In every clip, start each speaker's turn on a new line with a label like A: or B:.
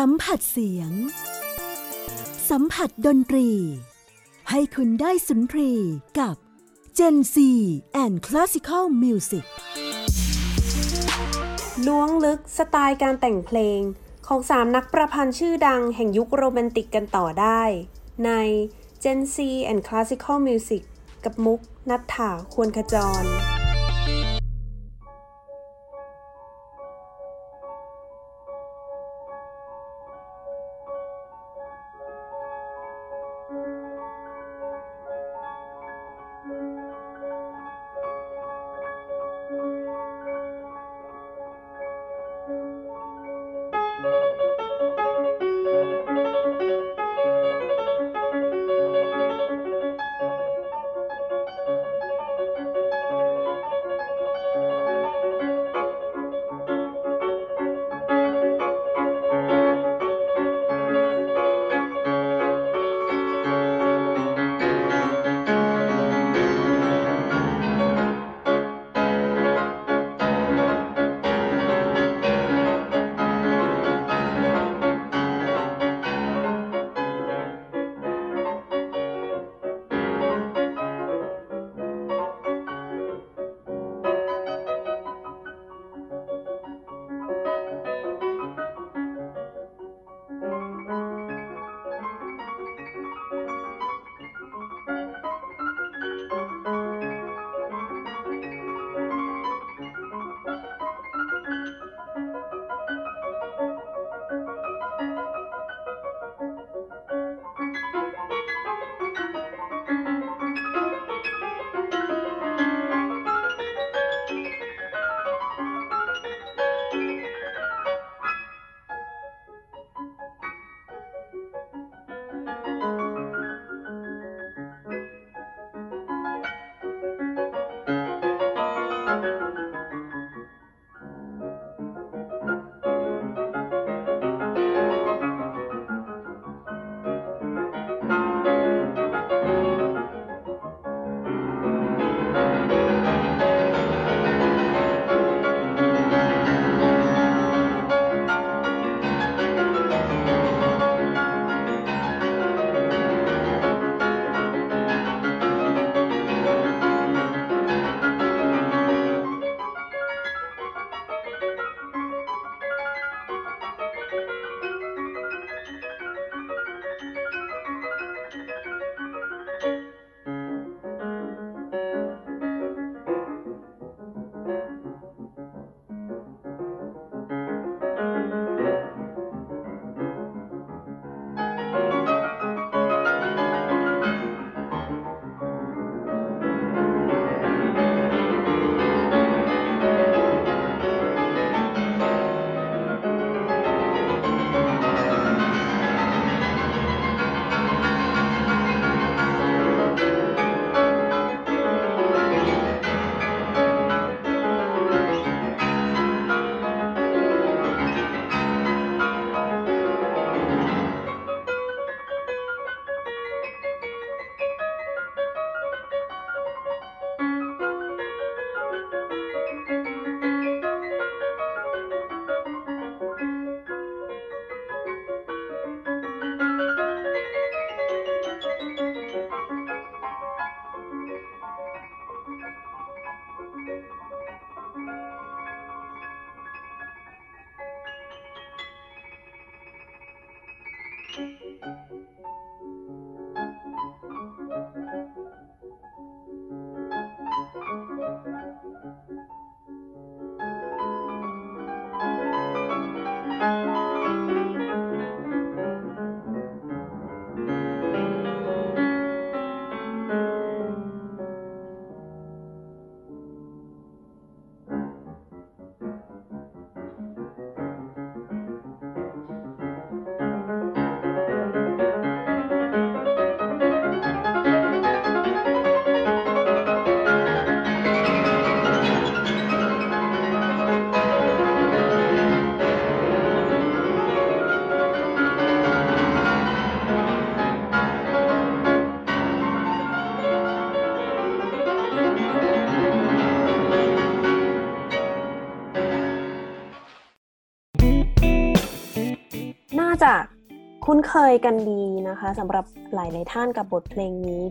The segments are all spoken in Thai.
A: สัมผัสเสียง สัมผัสดนตรี ให้คุณได้สุนทรีกับ Gen C and Classical Music
B: ล้วงลึกสไตล์การแต่งเพลง ของสามนักประพันธ์ชื่อดังแห่งยุคโรแมนติกกันต่อได้ ใน Gen C and Classical Music กับมุกนัทถาควรขจร เคยกันดีนะคะสำหรับหลาย ๆ ท่านกับบทเพลงนี้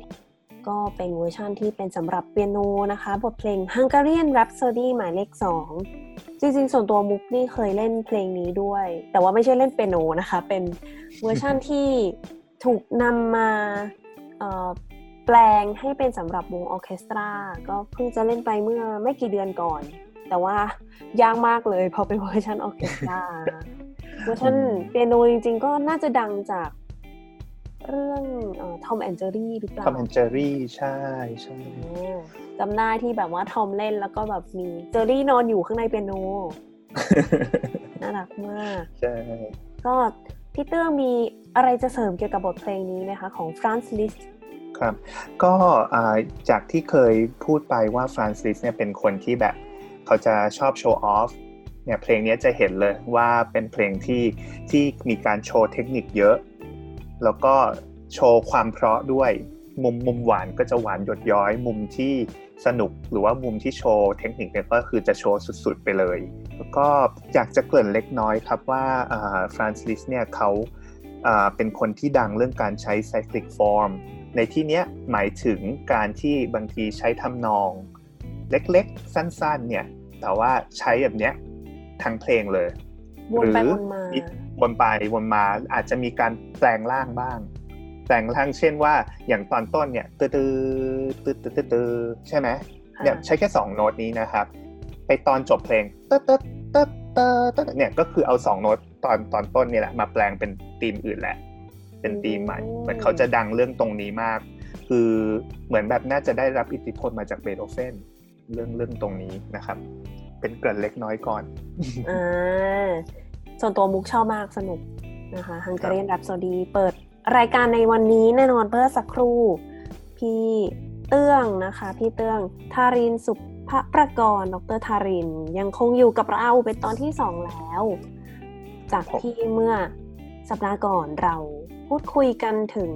B: ก็เป็นเวอร์ชันที่เป็นสำหรับเปียโนนะคะ บทเพลง Hungarian Rhapsody หมายเลข 2 จริง ๆ ส่วนตัวมุกนี่เคยเล่นเพลงนี้ด้วย แต่ว่าไม่ใช่เล่นเปียโนนะคะ เป็นเวอร์ชันที่ถูกนำมาแปลงให้เป็นสำหรับวงออเคสตรา ก็เพิ่งจะเล่นไปเมื่อไม่กี่เดือนก่อน แต่ว่ายากมากเลยพอเป็นเวอร์ชันออเคสตรา เวอร์ชันเปียโนจริงๆ ก็น่าจะดังจากเรื่องทอมแอนเจอรี่หรือเปล่า
C: ทอมแอนเจอรี่ใช่ใช่
B: จำได้ที่แบบว่าทอมเล่นแล้วก็แบบมีเจอรี่นอนอยู่ข้างในเปียโน น่ารักมาก
C: ใช่
B: ก็พี่เตื้องมีอะไรจะเสริมเกี่ยวกับบทเพลงนี้ไหมคะ ของฟรานซ์ลิสต์
C: ครับก็จากที่เคยพูดไปว่าฟรานซ์ลิสต์เนี่ยเป็นคนที่แบบ เขาจะชอบโชว์ออฟ เนี่ยเพลงนี้จะเห็นเลยว่าเป็นเพลงที่ที่มีการโชว์เทคนิคเยอะ แล้วก็โชว์ความเพราะด้วยมุมมุมหวานก็จะหวานหยดย้อย มุมที่สนุกหรือว่ามุมที่โชว์เทคนิคเนี่ยก็คือจะโชว์สุดๆไปเลย แล้วก็อยากจะเกริ่นเล็กน้อยครับว่าฟรานซิสเนี่ยเขาเป็นคนที่ดังเรื่องการใช้ cyclic form ในที่นี้หมายถึงการที่บางทีใช้ทำนอง เล็กๆ สั้นๆเนี่ยแต่ว่าใช้แบบเนี้ย ทั้งเพลงเลย
B: หรือ
C: วนไปวนมาอาจจะมีการแปลงร่างบ้าง แปลงร่างเช่นว่าอย่างตอนต้นเนี่ยตืดตืดตืดตืดใช่ไหมเนี่ยใช้แค่สองโน้ตนี้นะครับ ไปตอนจบเพลงตืดตืดตืดตืดเนี่ยก็คือเอาสองโน้ตตอนตอนต้นนี่แหละมาแปลงเป็นธีมอื่นแหละ เป็นธีมใหม่เหมือนเขาจะดังเรื่องตรงนี้มาก คือเหมือนแบบน่าจะได้รับอิทธิพลมาจากเบโธเฟนเรื่องเรื่องตรงนี้นะครับ เป็นเกริ่นเล็กน้อยก่อน
B: อ่าส่วนตัวมุกชอบมากสนุกนะคะฮังการีนรับโซดีเปิดรายการในวันนี้แน่นอนเพื่อสักครู่พี่เตื้องนะคะ พี่เตื้องทารินสุภประกรณ์ดรทาริน ยังคงอยู่กับเราเป็นตอนที่สองแล้ว จากที่เมื่อสัปดาห์ก่อนเราพูดคุยกันถึง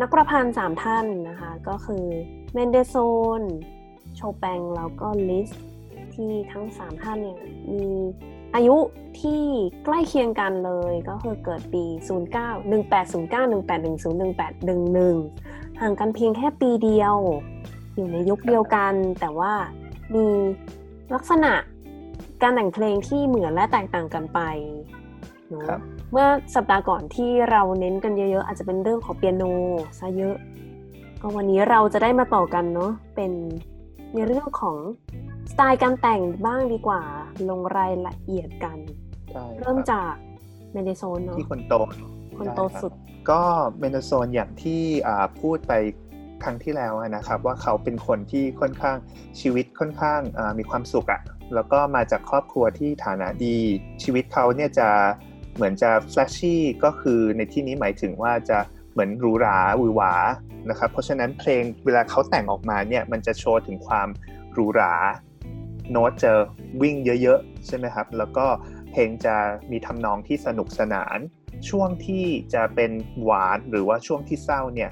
B: นักประพันธ์สามท่านนะคะ ก็คือเมนเดโซน โชแปงแล้วก็ลิส ที่ทั้งสามท่านเนี่ยมีอายุที่ใกล้เคียงกันเลยก็คือเกิดปี 09 1809 1810 1811 ห่างกันเพียงแค่ปีเดียว อยู่ในยุคเดียวกัน แต่ว่ามีลักษณะการแต่งเพลงที่เหมือนและแตกต่างกันไปเนาะเมื่อสัปดาห์ก่อนที่เราเน้นกันเยอะๆ อาจจะเป็นเรื่องของเปียโนซะเยอะ ก็วันนี้เราจะได้มาต่อกันเนาะเป็นในเรื่องของ สไตล์การแต่งบ้างดีกว่า ลงรายละเอียดกัน เริ่มจากเมนเดลโซห์นเนาะ
C: ที่คนโต
B: คนโตสุด
C: ก็เมนเดลโซห์นอย่างที่พูดไปครั้งที่แล้วนะครับ ว่าเขาเป็นคนที่ค่อนข้างชีวิตค่อนข้างมีความสุขอะแล้วก็มาจากครอบครัวที่ฐานะดี ชีวิตเขาเนี่ยจะเหมือนจะแฟลชชี่ก็คือในที่นี้หมายถึงว่าจะเหมือนหรูหราหวือหวานะครับเพราะฉะนั้นเพลงเวลาเขาแต่งออกมาเนี่ยมันจะโชว์ถึงความหรูหรา โน้ตจะวิ่งเยอะๆ ใช่ไหมครับ แล้วก็เพลงจะมีทำนองที่สนุกสนาน ช่วงที่จะเป็นหวานหรือว่าช่วงที่เศร้าเนี่ย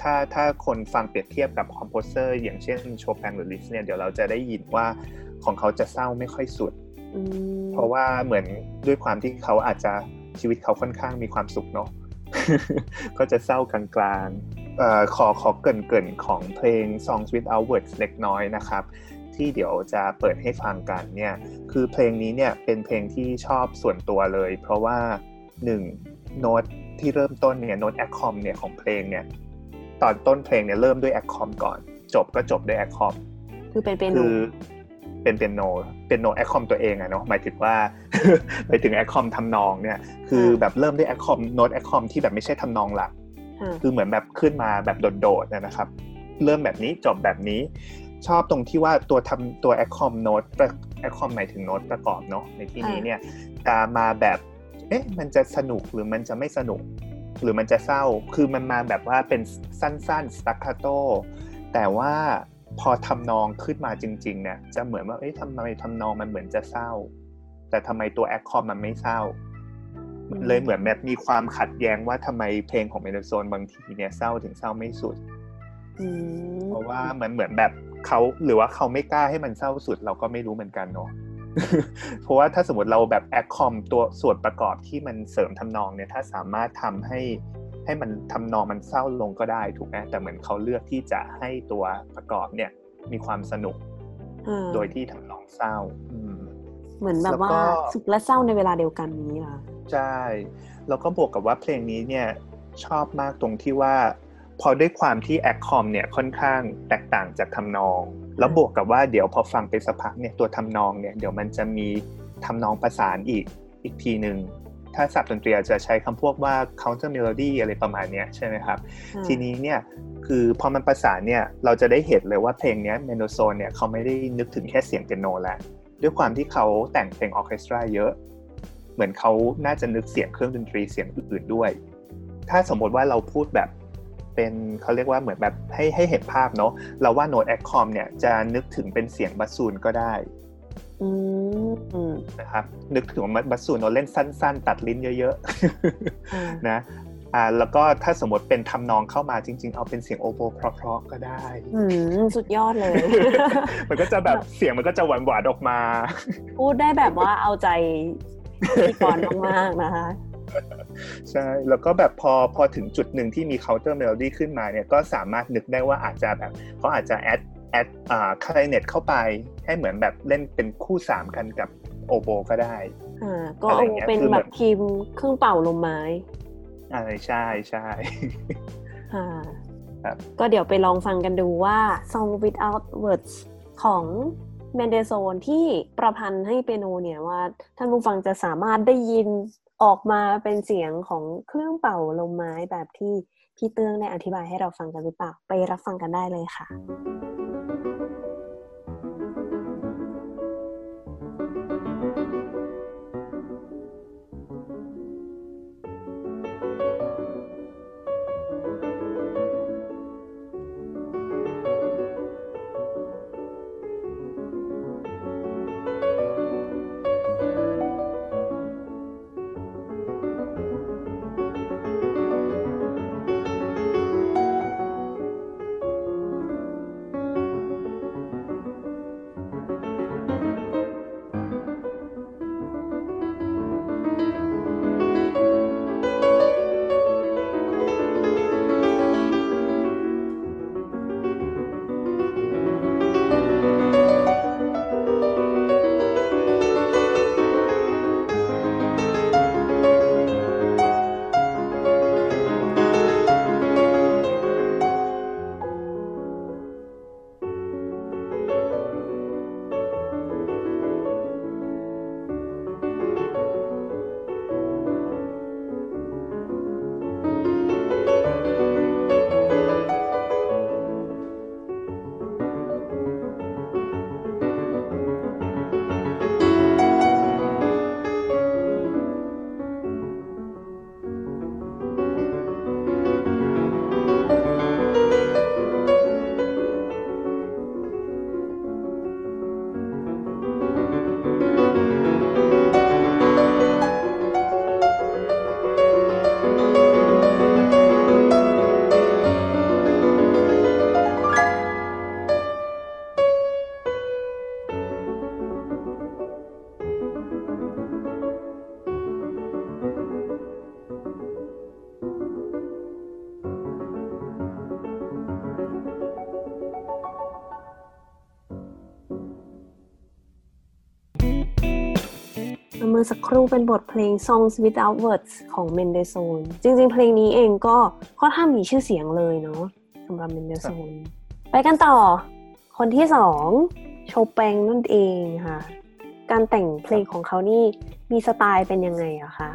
C: ถ้าถ้าคนฟังเปรียบเทียบกับ composer อย่างเช่นโชแปงหรือลิสต์เนี่ยเดี๋ยวเราจะได้ยินว่าของเขาจะเศร้าไม่ค่อยสุด เพราะว่าเหมือนด้วยความที่เขาอาจจะชีวิตเขาค่อนข้างมีความสุขเนาะก็จะเศร้ากลางๆขอขอเกริ่นเกริ่นของเพลง Songs Without Words เล็กน้อยนะครับ ที่เดี๋ยวจะเปิดให้ฟังกันเนี่ยคือเพลงนี้เนี่ยเป็นเพลงที่ชอบส่วนตัวเลย เพราะว่า1โน้ตที่เริ่มต้นเนี่ยโน้ต accom เนี่ยของเพลงเนี่ยตอนต้นเพลงเนี่ยเริ่มด้วย accom ก่อน จบก็จบด้วย accom คือ
B: เป็นเป็น
C: คือเป็นเป็นโนเป็นโน accom ตัวเองอะเนาะหมายถึงว่าไปถึง accom ทำนองเนี่ยคือแบบเริ่มด้วย accom โน้ต accom ที่แบบไม่ใช่ทำนองหลักคือเหมือนแบบขึ้นมาแบบโดดๆนะครับ เริ่มแบบนี้จบแบบนี้ ชอบตรงที่ว่าตัวทำตัว Acom Note Acom หมายถึงโน้ตประกอบเนาะในที่นี้เนี่ยจะมาแบบเอ๊ะมันจะสนุกหรือมันจะไม่สนุก หรือมันจะเศร้าคือมันมาแบบว่าเป็นสั้นๆ staccato แต่ว่าพอทำนองขึ้นมาจริงๆเนี่ยจะเหมือนว่าเอ๊ะทำไมทำนองมันเหมือนจะเศร้า แต่ทำไมตัว accom มันไม่เศร้าเลยเหมือนแบบมีความขัดแย้งว่าทำไมเพลงของเมนเดลโซห์นบางทีเนี่ยเศร้าถึงเศร้าไม่สุด เพราะว่าเหมือนเหมือนแบบเขาหรือว่าเขาไม่กล้าให้มันเศร้าสุดเราก็ไม่รู้เหมือนกันเนาะเพราะว่าถ้าสมมติเราแบบแอคคอมตัวส่วนประกอบที่มันเสริมทำนองเนี่ยถ้าสามารถทำให้ให้มันทำนองมันเศร้าลงก็ได้ถูกไหมแต่เหมือนเขาเลือกที่จะให้ตัวประกอบเนี่ยมีความสนุก
B: อ่า
C: โดยที่ทำนองเศร้า อืม
B: เหมือนแบบ
C: แล้ว
B: ว่า
C: ก็
B: สุขและเศร้าในเวลาเดียวกันนี้ล่ะ
C: ใช่แล้วก็บวกกับว่าเพลงนี้เนี่ยชอบมากตรงที่ว่า พอด้วยความที่ accom เนี่ยค่อนข้างแตกต่างจากทำนอง แล้วบวกกับว่าเดี๋ยวพอฟังไปสักพักเนี่ยตัวทำนองเนี่ยเดี๋ยวมันจะมีทำนองประสานอีกอีกทีหนึ่งถ้าศัพท์ดนตรีอาจจะใช้คำพวกว่า counter melody อะไรประมาณเนี้ยใช่ไหมครับ
B: อ่า
C: ทีนี้เนี่ยคือพอมันประสานเนี่ยเราจะได้เห็นเลยว่าเพลงเนี้เมนเดลโซห์นเนี่ยเขาไม่ได้นึกถึงแค่เสียงเปียโนแล้วด้วยความที่เขาแต่งเพลงออร์เคสตราเยอะ เหมือนเขาน่าจะนึกเสียงเครื่องดนตรีเสียงอื่นๆด้วย ถ้าสมมติว่าเราพูดแบบ เป็นเขาเรียกว่าเหมือนแบบให้ให้เห็นภาพเนาะเราว่าโน้ตแอคคอมเนี่ยจะนึกถึงเป็นเสียงบัสซูนก็ได้
B: อืมอืม
C: นะครับนึกถึงว่าบัสซูนเราเล่นสั้น ๆ ตัดลิ้นเยอะๆ
B: อ่า
C: นะอ่าแล้วก็ถ้าสมมติเป็นทำนองเข้ามาจริง ๆ เอาเป็นเสียงโอโบเพราะๆก็ได้
B: อืมสุดยอดเลย
C: มันก็จะแบบเสียงมันก็จะหวานๆออกมา
B: พูดได้แบบว่าเอาใจพิธีกรมากๆนะคะ
C: ใช่แล้วก็แบบพอพอถึงจุดหนึ่งที่มี counter melody ขึ้นมาเนี่ยก็สามารถนึกได้ว่าอาจจะแบบเขาอาจจะแอดแอดอ่าคลาเนตเข้าไปให้เหมือนแบบเล่นเป็นคู่สามกันกับโอโบก็ได้
B: อ่าก็
C: อะไร
B: เอา
C: อย่างเงี้ย
B: เป็น
C: คือ
B: แบ
C: แบบบ
B: ทีมเครื่องเป่าลมไม้
C: อะไรใช่ใช่
B: อ่า
C: ครับ
B: ก็เดี๋ยวไปลองฟังกันดูว่า Song Without Words ของแมนเดโซนที่ประพันธ์ให้เปียโนเนี่ยว่าท่านผู้ฟังจะสามารถได้ยิน ออกมาเป็นเสียงของเครื่องเป่าลมไม้แบบที่พี่เตื้องได้อธิบายให้เราฟังกันหรือเปล่า ไปรับฟังกันได้เลยค่ะ ครู่เป็นบทเพลง Songs Without Words ของ Mendelssohn จริงๆ เพลงนี้เองก็ค่อนข้างมีชื่อเสียงเลยเนาะสำหรับ Mendelssohn ไปกันต่อ คนที่สองโชแปงนั่นเองค่ะ การแต่งเพลงของเขานี่มีสไตล์เป็นยังไงอะคะ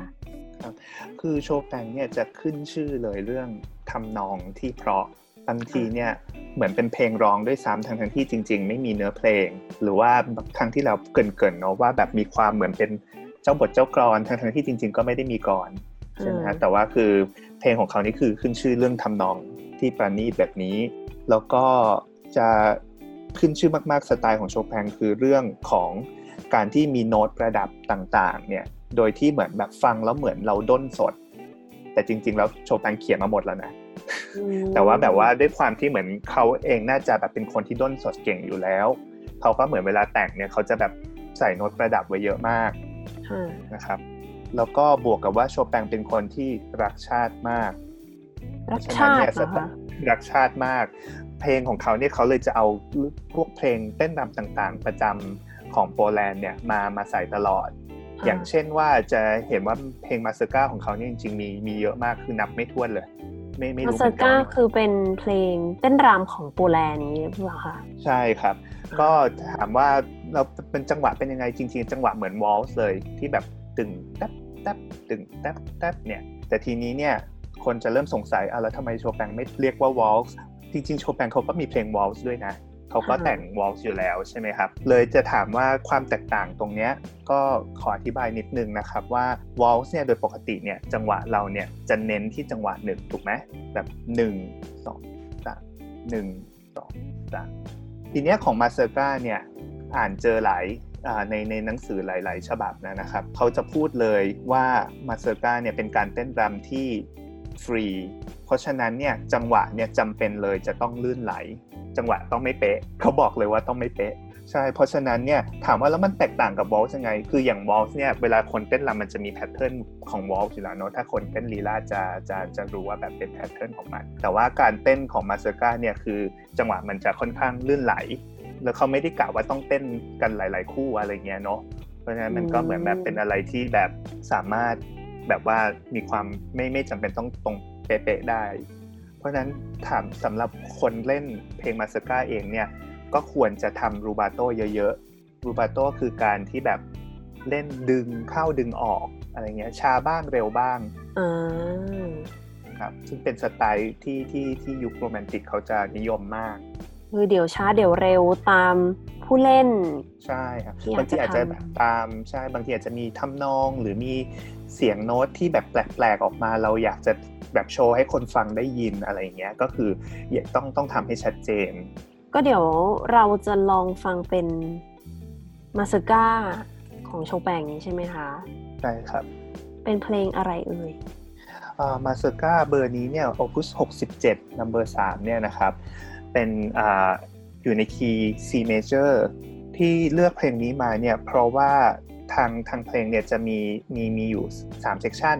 C: คือโชแปงเนี่ยจะขึ้นชื่อเลยเรื่องทำนองที่เพราะบางทีเนี่ยเหมือนเป็นเพลงร้องด้วยซ้ำทั้งทั้งๆที่จริง ๆ ไม่มีเนื้อเพลง หรือว่าครั้งที่เราเกรินๆเนาะว่าแบบมีความเหมือนเป็น เจ้าบทเจ้ากรอนทั้งทั้งๆที่จริง ๆ ก็ไม่ได้มีกรอนใช่ไหม
B: อื
C: ฮะ
B: ม
C: แต่ว่าคือเพลงของเขานี่คือขึ้นชื่อเรื่องทำนองที่ประณีตแบบนี้ แล้วก็จะขึ้นชื่อมากๆสไตล์ของโชแปงคือเรื่องของการที่มีโน้ตประดับต่างๆ เนี่ย โดยที่เหมือนแบบฟังแล้วเหมือนเราด้นสด แต่จริง ๆ แล้วโชแปงเขียนมาหมดแล้วนะ
B: อืม
C: แต่ว่าแบบว่าด้วยความที่เหมือนเขาเองน่าจะแบบเป็นคนที่ด้นสดเก่งอยู่แล้ว เขาก็เหมือนเวลาแต่งเนี่ยเขาจะแบบสส่โน้ตประดับไว้เยอะมาก
B: ค่ะ
C: นะครับ แล้วก็บวกกับว่าโชแปงเป็นคนที่รักชาติมาก
B: รักชาติ
C: เพ
B: เหร
C: ระ
B: อ
C: ฉะนั้น
B: คะ
C: เนี่ยรักชาติมาก เพลงของเขาเนี่ยเขาเลยจะเอาพวกเพลงเต้นรำต่างๆ ประจำของโปแลนด์เนี่ยมามาใส่ตลอด
B: ค่ะ
C: อย่างเช่นว่าจะเห็นว่าเพลงมาสเตอร์กาของเขาเนี่ยจริงๆมีมีเยอะมากคือนับไม่ถ้วนเลยไม่ไม่
B: มา
C: รู้
B: เซอ
C: เหมื
B: ร์
C: อนกั
B: กานคือเป็นเพลงเต้นรำของโปแลนด์นี้หรือเปล่าคะ
C: ใช่ครับ ก็ถามว่าเราเป็นจังหวะเป็นยังไงจริง ๆ จังหวะเหมือนวอลส์เลยที่แบบตึงแต๊บแต๊บตึงแต๊บแต๊บเนี่ย แต่ทีนี้เนี่ยคนจะเริ่มสงสัยอะแล้วทำไมโชแปงไม่เรียกว่าวอลส์จริงๆโชแปงเขาก็มีเพลงวอลส์ด้วยนะเขาก็แต่งวอลส์อยู่แล้วใช่ไหมครับ เลยจะถามว่าความแตกต่างตรงเนี้ยก็ขออธิบายนิดนึงนะครับว่าวอลส์เนี่ยโดยปกติเนี่ยจังหวะเราเนี่ยจะเน้นที่จังหวะหนึ่งถูกไหมแบบหนึ่งสองสามหนึ่งสองสาม ทีเนี้ยของ mazurka เนี่ยอ่านเจอหลายในในหนังสือหลาย ๆ ฉบับนะนะครับเขาจะพูดเลยว่า mazurka เนี่ยเป็นการเต้นรำที่ฟรี เพราะฉะนั้นเนี่ยจังหวะเนี่ยจำเป็นเลยจะต้องลื่นไหล จังหวะต้องไม่เป๊ะเขาบอกเลยว่าต้องไม่เป๊ะ ใช่ เพราะฉะนั้นเนี่ยถามว่าแล้วมันแตกต่างกับวอลส์ยังไง คืออย่างวอลส์เนี่ยเวลาคนเต้นรำมันจะมี patternของวอลส์อยู่แล้วเนอะถ้าคนเต้นลีลาจะจะจะรู้ว่าแบบเป็น pattern ของมัน แต่ว่าการเต้นของ mazurka เนี่ยคือจังหวะมันจะค่อนข้างลื่นไหล แล้วเขาไม่ได้กะว่าต้องเต้นกันหลาย ๆ คู่อะไรเงี้ยเนาะเพราะฉะนั้นมันก็เหมือนแบบเป็นอะไรที่แบบสามารถแบบว่ามีความไม่ไม่จำเป็นต้องตรงเป๊ะๆได้ เพราะฉะนั้นถามสำหรับคนเล่นเพลง mazurka เองเนี่ย ก็ควรจะทำ rubato เยอะๆ รูบาโตคือการที่แบบเล่นดึงเข้าดึงออกอะไรเงี้ยช้าบ้างเร็วบ้าง
B: อ่า
C: ครับซึ่งเป็นสไตล์ที่ที่ที่ยุคโรแมนติกเขาจะนิยมมาก
B: คือเดี๋ยวช้าเดี๋ยวเร็วตามผู้เล่น
C: ใช่ครับ
B: ที่
C: บางทีอาจจะ
B: อาจจะทำ
C: แบบตามใช่บางทีอาจจะมีทำนองหรือมีเสียงโน้ตที่แบบแปลกๆออกมา เราอยากจะแบบโชว์ให้คนฟังได้ยินอะไรอย่างเงี้ยก็คือต้องต้องทำให้ชัดเจน
B: ก็เดี๋ยวเราจะลองฟังเป็นมาสก้าของโชแปงใช่ไหมคะ
C: ใช่ครับ
B: เป็นเพลงอะไรเอ่ย
C: มาเซอร์กาเบอร์นี้เนี่ย opus 67 number 3เนี่ยนะครับเป็นอาอยู่ในคีย์ C major ที่เลือกเพลงนี้มาเนี่ยเพราะว่าทางทางเพลงเนี่ยจะมีมีมีอยู่3 section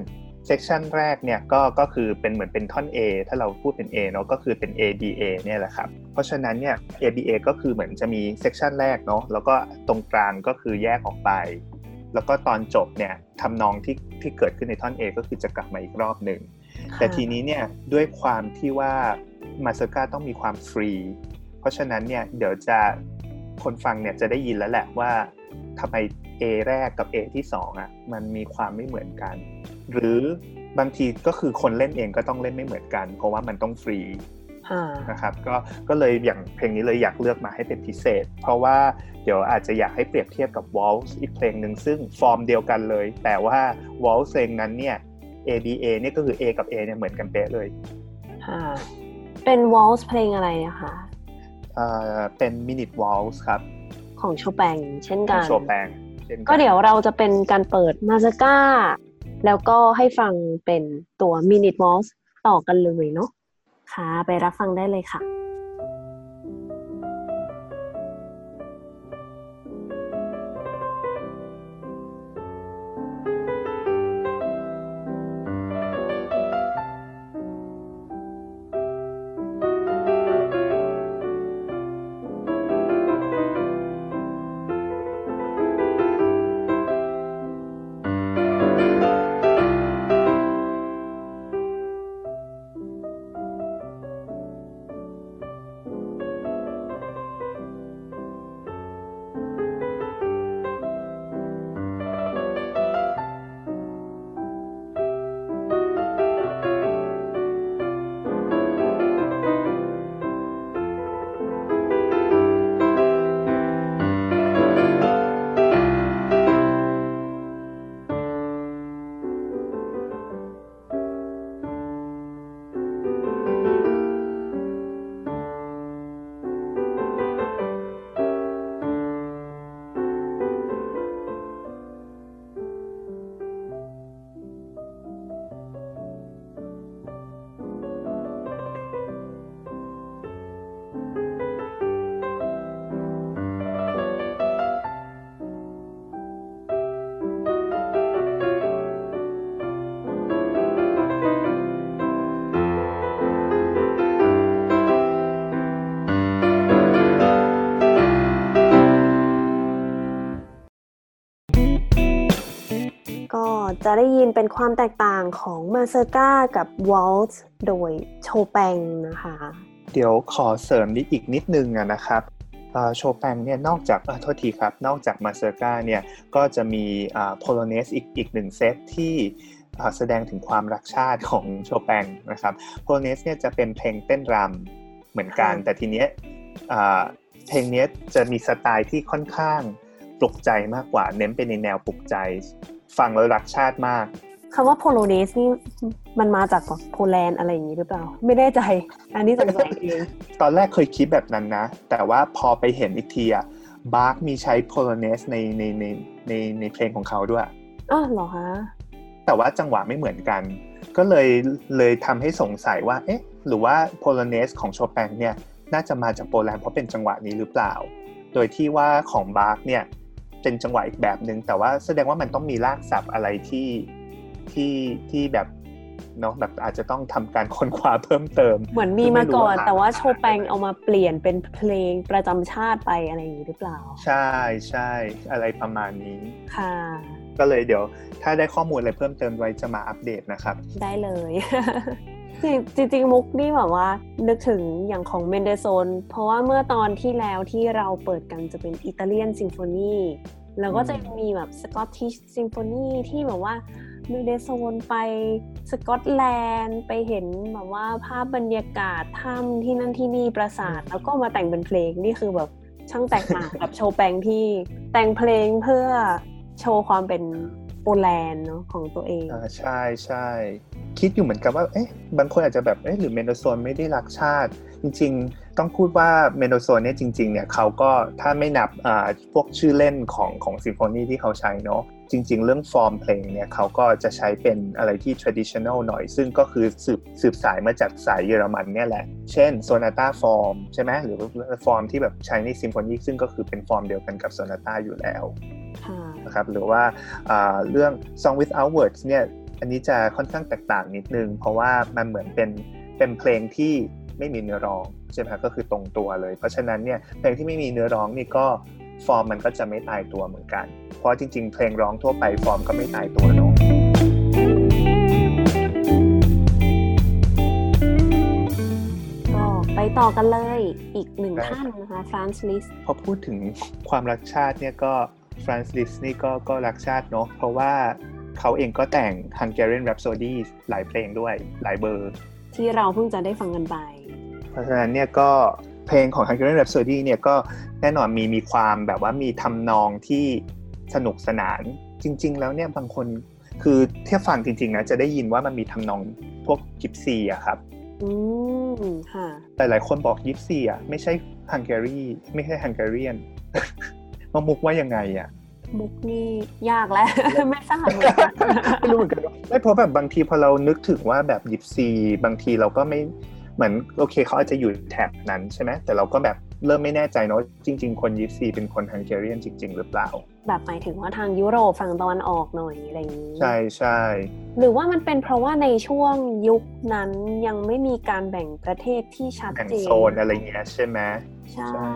C: section แรกเนี่ยก็ก็คือเป็นเหมือนเป็นท่อน A ถ้าเราพูดเป็น A เนาะก็คือเป็น A B A เนี่ยแหละครับ เพราะฉะนั้นเนี่ย A B A ก็คือเหมือนจะมี section แรกเนาะแล้วก็ตรงกลางก็คือแยกออกไป แล้วก็ตอนจบเนี่ยทำนองที่ที่เกิดขึ้นในท่อน A ก็คือจะกลับมาอีกรอบหนึ่งแต่ทีนี้เนี่ยด้วยความที่ว่ามาเซอร์กาต้องมีความฟรี เพราะฉะนั้นเนี่ยเดี๋ยวจะคนฟังเนี่ยจะได้ยินแล้วแหละว่าทำไม A แรกกับ A ที่2อะมันมีความไม่เหมือนกัน หรือบางทีก็คือคนเล่นเองก็ต้องเล่นไม่เหมือนกัน เพราะว่ามันต้องฟรี
B: ค่ะ
C: นะครับก็ก็เลยอย่างเพลงนี้เลยอยากเลือกมาให้เป็นพิเศษ เพราะว่าเดี๋ยวอาจจะอยากให้เปรียบเทียบกับ Waltz อีกเพลงหนึ่งซึ่งฟอร์มเดียวกันเลย แต่ว่า Waltz เพลงนั้นเนี่ย A B A เนี่ยก็คือ A กับ A เนี่ยเหมือนกันเป๊ะเลย
B: ค่ะเป็นวอลส์เพลงอะไรนะคะ
C: เอ่อเป็น Minute Waltz ครับ
B: ของโชแปงเช่น
C: ข
B: กั
C: อง
B: น
C: โชแปงช่นน
B: ก็เดี๋ยวเราจะเป็นการเปิดมาสก้าแล้วก็ให้ฟังเป็นตัว Minute Waltz ต่อกันเลยเนาะ ค่ะ ไปรับฟังได้เลยค่ะ จะได้ยินเป็นความแตกต่างของ mazurka กับวอลต์โดยโชแปงนะคะ
C: เดี๋ยวขอเสริมนิดอีกนิดนึงนะครับโชแปงเนี่ยนอกจากโทษทีครับ นอกจาก mazurka เนี่ยก็จะมี polonaise อีกอีกหนึ่งเซตที่แสดงถึงความรักชาติของโชแปงนะครับ polonaise เนี่ยจะเป็นเพลงเต้นรำเหมือนกัน แต่ทีเนี้ยเพลงนี้จะมีสไตล์ที่ค่อนข้างปลุกใจมากกว่า เน้นไปในแนวปลุกใจ ฟังแล้วรักชาติมาก
B: คำว่า polonaise นี่มันมาจากโปแลนด์อะไรอย่างนี้หรือเปล่า ไม่แน่ใจ อันนี้สงสัยเอง
C: ตอนแรกเคยคิดแบบนั้นนะ แต่ว่าพอไปเห็นอีกทีอะบาคมีใช้ polonaise ในในในในในเพลงของเขาด้วย
B: อ๋อเหรอคะ
C: แต่ว่าจังหวะไม่เหมือนกัน ก็เลยเลยทำให้สงสัยว่า เอ๊ะ หรือว่า polonaise ของโชแปงเนี่ยน่าจะมาจากโปแลนด์เพราะเป็นจังหวะนี้หรือเปล่า โดยที่ว่าของบาร์กเนี่ย เป็นจังหวะอีกแบบหนึ่งแต่ว่าแสดงว่ามันต้องมีรากศัพท์อะไรที่ที่ที่แบบเนาะแบบอาจจะต้องทำการค้นคว้าเพิ่มเติม
B: เหมือนมีมาก่อน แต่ว่าโชแปงเอามาเปลี่ยนเป็นเพลงประจำชาติไปอะไรอย่างนี้หรือเปล่า
C: ใช่ใช่อะไรประมาณนี้
B: ค่ะ
C: ก็เลยเดี๋ยวถ้าได้ข้อมูลอะไรเพิ่มเติมไว้จะมาอัปเดตนะครับ
B: ได้เลยจริงๆมุกนี่แบบว่า นึกถึงอย่างของเมนเดโซน เพราะว่าเมื่อตอนที่แล้วที่เราเปิดกันจะเป็น Italian Symphony แล้วก็จะมีแบบ Scottish Symphony ที่แบบว่าเมนเดโซนไปสกอตแลนด์ไปเห็นแบบว่าภาพบรรยากาศถ้ำที่นั่นที่นี่ปราสาท แล้วก็มาแต่งเป็นเพลงนี่คือแบบช่างแตกต่างกับโชว์แปงที่แต่งเพลงเพื่อ โชว์ความเป็นโปแลนด์เนาะของตัวเอง
C: อ่าใช่ใช่คิดอยู่เหมือนกันว่าเอ๊ะบางคนอาจจะแบบเอ๊ะหรือเมนเดโซนไม่ได้รักชาติ จริง ๆ ต้องพูดว่าเมนเดโซนเนี่ยจริงๆเนี่ยเขาก็ถ้าไม่นับอ่าพวกชื่อเล่นของของซิมโฟนีที่เขาใช้เนาะ จริง ๆ เรื่องฟอร์มเพลงเนี่ยเขาก็จะใช้เป็นอะไรที่ traditional หน่อย ซึ่งก็คือสืบสืบสายมาจากสายเยอรมันเนี่ยแหละ เช่น sonata form ใช่ไหมหรือฟอร์มที่แบบใช้ในซิมโฟนีซึ่งก็คือเป็นฟอร์มเดียวกันกับ sonata อยู่แล้วนะครับหรือว่าเรื่อง song without words เนี่ยอันนี้จะค่อนข้างแตกต่างนิดนึง เพราะว่ามันเหมือนเป็นเป็นเพลงที่ไม่มีเนื้อร้องใช่ไหมก็คือตรงตัวเลย เพราะฉะนั้นเนี่ยเพลงที่ไม่มีเนื้อร้องนี่ก็ ฟอร์มมันก็จะไม่ตายตัวเหมือนกัน เพราะจริง ๆ เพลงร้องทั่วไปฟอร์มก็ไม่ตายตัวเนาะ
B: ก็ไปต่อกันเลยอีกหนึ่งท่านนะคะฟรานซ์ลิส
C: พอพูดถึงความรักชาติเนี่ยก็ฟรานซ์ลิสนี่ก็ก็รักชาติเนาะเพราะว่าเขาเองก็แต่ง Hungarian Rhapsody หลายเพลงด้วยหลายเบอร์
B: ที่เราเพิ่งจะได้ฟังกันไป
C: เพราะฉะนั้นเนี่ยก็ เพลงของ Hungarian Rhapsody เนี่ยก็แน่นอนมีมีความแบบว่ามีทำนองที่สนุกสนาน จริง ๆ แล้วเนี่ยบางคนคือเทียบฟังจริงๆนะจะได้ยินว่ามันมีทำนองพวกยิปซีอะครับ
B: อืมค่ะ
C: แต่หลายคนบอกยิปซีอะไม่ใช่ฮังการีไม่ใช่ฮังการีนมามุกว่ายังไงอะ
B: มุกนี่ยากแล้ว ไม่ทราบ
C: ไม่รู้เหมือนกันไม่เพราะแบบบางทีพอเรานึกถึงว่าแบบยิปซี บางทีเราก็ไม่ เหมือนโอเคเขาอาจจะอยู่แถบนั้นใช่ไหมแต่เราก็แบบเริ่มไม่แน่ใจเนาะจริง ๆ คนยิปซีเป็นคนฮังการีนจริง ๆ หรือเปล่า
B: แบบหมายถึงว่าทางยุโรปฝั่งตะวันออกหน่อยอะไรอย่างนี้
C: ใช่ใช่
B: หรือว่ามันเป็นเพราะว่าในช่วงยุคนั้นยังไม่มีการแบ่งประเทศที่ชัดเจน
C: โซนอะไรเงี้ยใช่ไหม
B: ใช่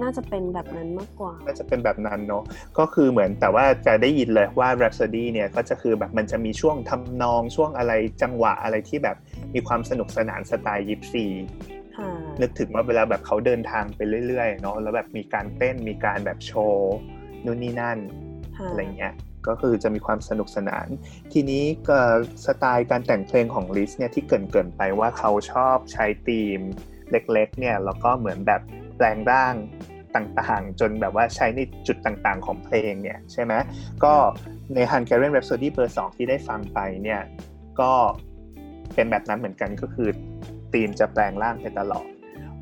B: น่าจะเป็นแบบนั้นมากกว่า
C: น่าจะเป็นแบบนั้นเนาะก็คือเหมือนแต่ว่าจะได้ยินเลยว่า Rhapsody เนี่ยก็จะคือแบบมันจะมีช่วงทำนองช่วงอะไรจังหวะอะไรที่แบบมีความสนุกสนานสไตล์ยิปซีนึกถึงว่าเวลาแบบเขาเดินทางไปเรื่อยๆเนาะแล้วแบบมีการเต้นมีการแบบโชว์นู่นนี่นั่นอะไรเงี้ยก็คือจะมีความสนุกสนาน ทีนี้ก็สไตล์การแต่งเพลงของลิสเนี่ยที่เกินๆไปว่าเขาชอบใช้ธีมเล็กๆเนี่ยแล้วก็เหมือนแบบแปลงร่างต่างๆ จนแบบว่าใช้ในจุดต่างๆ ของเพลงเนี่ยใช่ไหมก็ใน Hungarian Rhapsody เบอร์2ที่ได้ฟังไปเนี่ยก็เป็นแบบนั้นเหมือนกันก็คือธีมจะแปลงร่างไปตลอด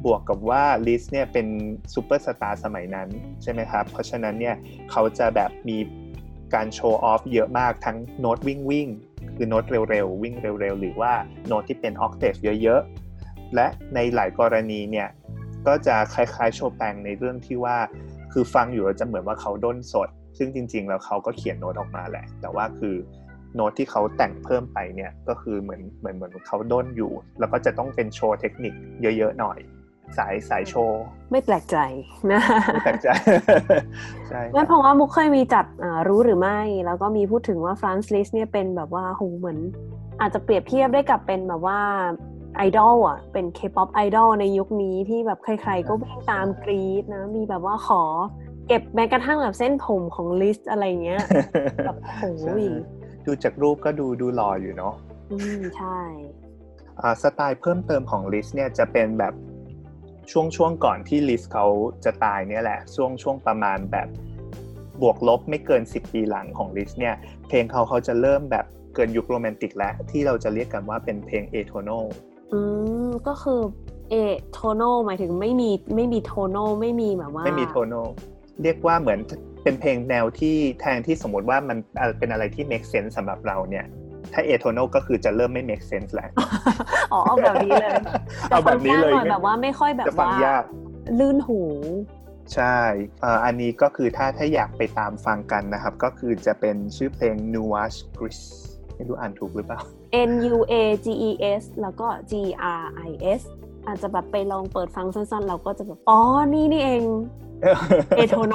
C: บวกกับว่าลิสเนี่ยเป็นซูเปอร์สตาร์สมัยนั้นใช่ไหมครับ เพราะฉะนั้นเนี่ยเขาจะแบบมีการ show off เยอะมากทั้งโน้ตวิ่งวิ่งคือโน้ตเร็วๆ วิ่งเร็วๆ หรือว่าโน้ตที่เป็น octave เยอะๆ และในหลายกรณีเนี่ย ก็จะคล้ายๆโชแปงในเรื่องที่ว่า คือฟังอยู่จะเหมือนว่าเขาด้นสด ซึ่งจริง ๆ แล้วเขาก็เขียนโน้ตออกมาแหละ แต่ว่าคือโน้ตที่เขาแต่งเพิ่มไปเนี่ยก็คือเหมือนเหมือนเหมือนเขาด้นอยู่ แล้วก็จะต้องเป็นโชว์เทคนิคเยอะๆหน่อย สายสายโชว์
B: ไม่แปลกใจนะ
C: ไม่แปลกใจใช่ค
B: ไม่
C: รับ
B: เพราะว่ามุกเคยมีจัดอ่ารู้หรือไม่ แล้วก็มีพูดถึงว่าฟรานซ์ลิสเนี่ยเป็นแบบว่าโหเหมือน อาจจะเปรียบเทียบได้กับเป็นแบบว่า ไอดอลอะ เป็น K-pop idol ในยุคนี้ที่แบบใคร ๆ ก็วิ่งตามกรี๊ดนะ มีแบบว่าขอเก็บแม้กระทั่งแบบเส้นผมของลิสอะไรเงี้ยแบบโห
C: ใช่
B: ย
C: ดูจากรูปก็ดูดูหล่ออยู่เนาะ
B: อืมใช่
C: อ่าสไตล์เพิ่มเติมของลิสเนี่ยจะเป็นแบบช่วงช่วงก่อนที่ลิสเขาจะตายเนี่ยแหละ ช่วงช่วงประมาณแบบบวกลบไม่เกิน 10 ปีหลังของลิสเนี่ย เพลงเขาเขาจะเริ่มแบบเกินยุคโรแมนติกแล้ว ที่เราจะเรียกกันว่าเป็นเพลงเอโทน a l
B: อืมก็คือ atonal หมายถึงไม่มีไม่มี tonal ไม่มีแบบว่า
C: ไม่มี to nal เรียกว่าเหมือนเป็นเพลงแนวที่แทนที่สมมติว่ามันเป็นอะไรที่ make sense สำหรับเราเนี่ย ถ้าเอโทน a l ก็คือจะเริ่มไม่ make sense แล้ว
B: อ๋อเอาแบบนี้เลย
C: เอาแบบนี้เลย
B: แต่ฟังากหน่อแบบว่าไม่ค่อยแบบ
C: จะฟัง
B: ว่ายา
C: ก
B: ลื่นหู
C: ใช่เอ่ออันนี้ก็คือถ้าถ้าอยากไปตามฟังกันนะครับ ก็คือจะเป็นชื่อเพลง Nuage Gris ไม่รู้อ่านถูกหรือเปล่า
B: N U A G E S แล้วก็ G R I S อาจจะแบบไปลองเปิดฟังสั้นๆ เราก็จะแบบ อ๋อ นี่นี่เองเอโทโน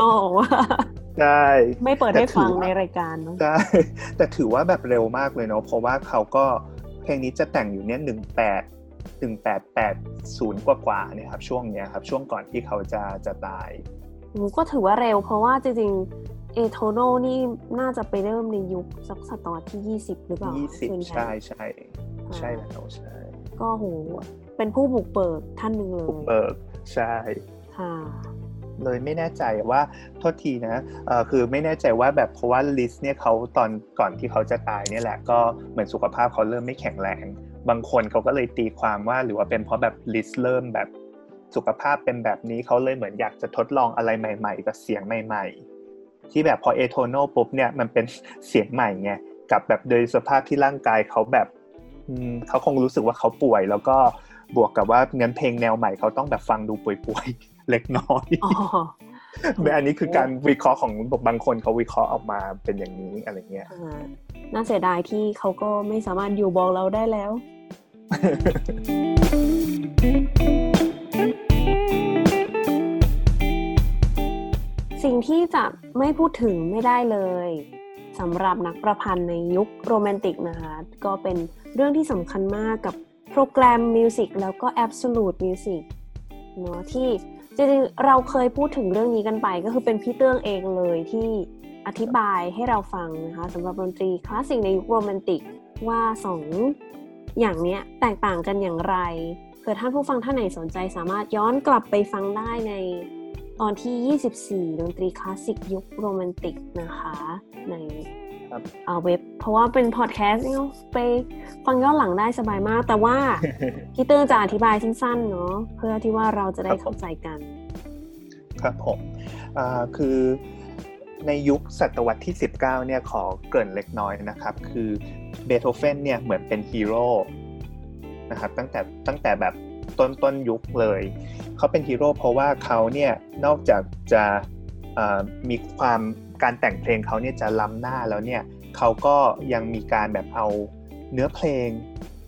C: ใช่
B: ไม่เปิดให้ฟัง
C: แต่ถือว่า
B: ในรายการเนอะ
C: ใช่แต่ถือว่าแบบเร็วมากเลยเนาะเพราะว่าเขาก็เพลงนี้จะแต่งอยู่เนี่ยหนึ่งแปดหนึ่งแปดแปดศูนย์กว่ากว่าๆเนี่ยครับช่วงเนี้ยครับ ช่วงก่อนที่เขาจะจะตาย
B: หนูก็ถือว่าเร็วเพราะว่าจริงๆ เอโทโนนี่น่าจะไปเริ่มในยุคสักศตวรรษที่ 20 หรือเปล่า
C: ยี่สิบ
B: ส่วนใหญ่
C: ใช่ใช่ใช่แล้วใช่
B: ก็โหเป็นผู้บุกเบิกท่านหนึ่งเล
C: บุก
B: ย
C: เบิกใช่
B: ค่ะ
C: เลยไม่แน่ใจว่าโทษทีนะเอ่อคือไม่แน่ใจว่าแบบเพราะว่าลิสเนี่ยเขาตอนก่อนที่เขาจะตายเนี่ยแหละก็เหมือนสุขภาพเขาเริ่มไม่แข็งแรง บางคนเขาก็เลยตีความว่าหรือว่าเป็นเพราะแบบลิสเริ่มแบบสุขภาพเป็นแบบนี้เขาเลยเหมือนอยากจะทดลองอะไรใหม่ ๆ กับเสียงใหม่ ๆ ที่แบบพอเอโทโนปุ๊บเนี่ยมันเป็นเสียงใหม่ไงกับแบบโดยสภาพที่ร่างกายเขาแบบอืมเขาคงรู้สึกว่าเขาป่วย แล้วก็บวกกับว่างั้นเพลงแนวใหม่เขาต้องแบบฟังดูป่วยๆเล็กน้อย
B: อ๋อ
C: อันนี้คือการวิเคราะห์ของบางคนเขาวิเคราะห์ออกมาเป็นอย่างนี้อะไรเงี้ย
B: อ่าน่าเสียดายที่เขาก็ไม่สามารถอยู่บอกเราได้แล้ว สิ่งที่จะไม่พูดถึงไม่ได้เลยสำหรับนักประพันธ์ในยุคโรแมนติกนะคะ ก็เป็นเรื่องที่สำคัญมากกับโปรแกรมมิวสิกแล้วก็ Absolute Music เนาะที่จริงๆเราเคยพูดถึงเรื่องนี้กันไป ก็คือเป็นพี่เตื้องเองเลยที่อธิบายให้เราฟังนะคะสำหรับดนตรีคลาสสิกในยุคโรแมนติกว่าสองอย่างเนี้ยแตกต่างกันอย่างไรเผื่อท่านผู้ฟังท่านไหนสนใจสามารถย้อนกลับไปฟังได้ใน ตอนที่ 24 ดนตรีคลาสสิกยุคโรแมนติกนะคะ ใน
C: ครับ
B: อ่าเว็บ เพราะว่าเป็นพอดแคสต์เนี่ยไปฟังย้อนหลังได้สบายมาก แต่ว่าพี่เติ้งจะอธิบายสั้นๆเนาะเพื่อที่ว่าเราจะได้เข้าใจกัน
C: ครับผมอ่าคือในยุคศตวรรษที่ 19 เนี่ยขอเกริ่นเล็กน้อยนะครับ คือเบโธเฟนเนี่ยเหมือนเป็นฮีโร่นะครับตั้งแต่ตั้งแต่แบบ ต้นต้นยุคเลย เขาเป็นฮีโร่เพราะว่าเขาเนี่ยนอกจากจะอ่ามีความการแต่งเพลงเขาเนี่ยจะล้ำหน้าแล้วเนี่ยเขาก็ยังมีการแบบเอาเนื้อเพลง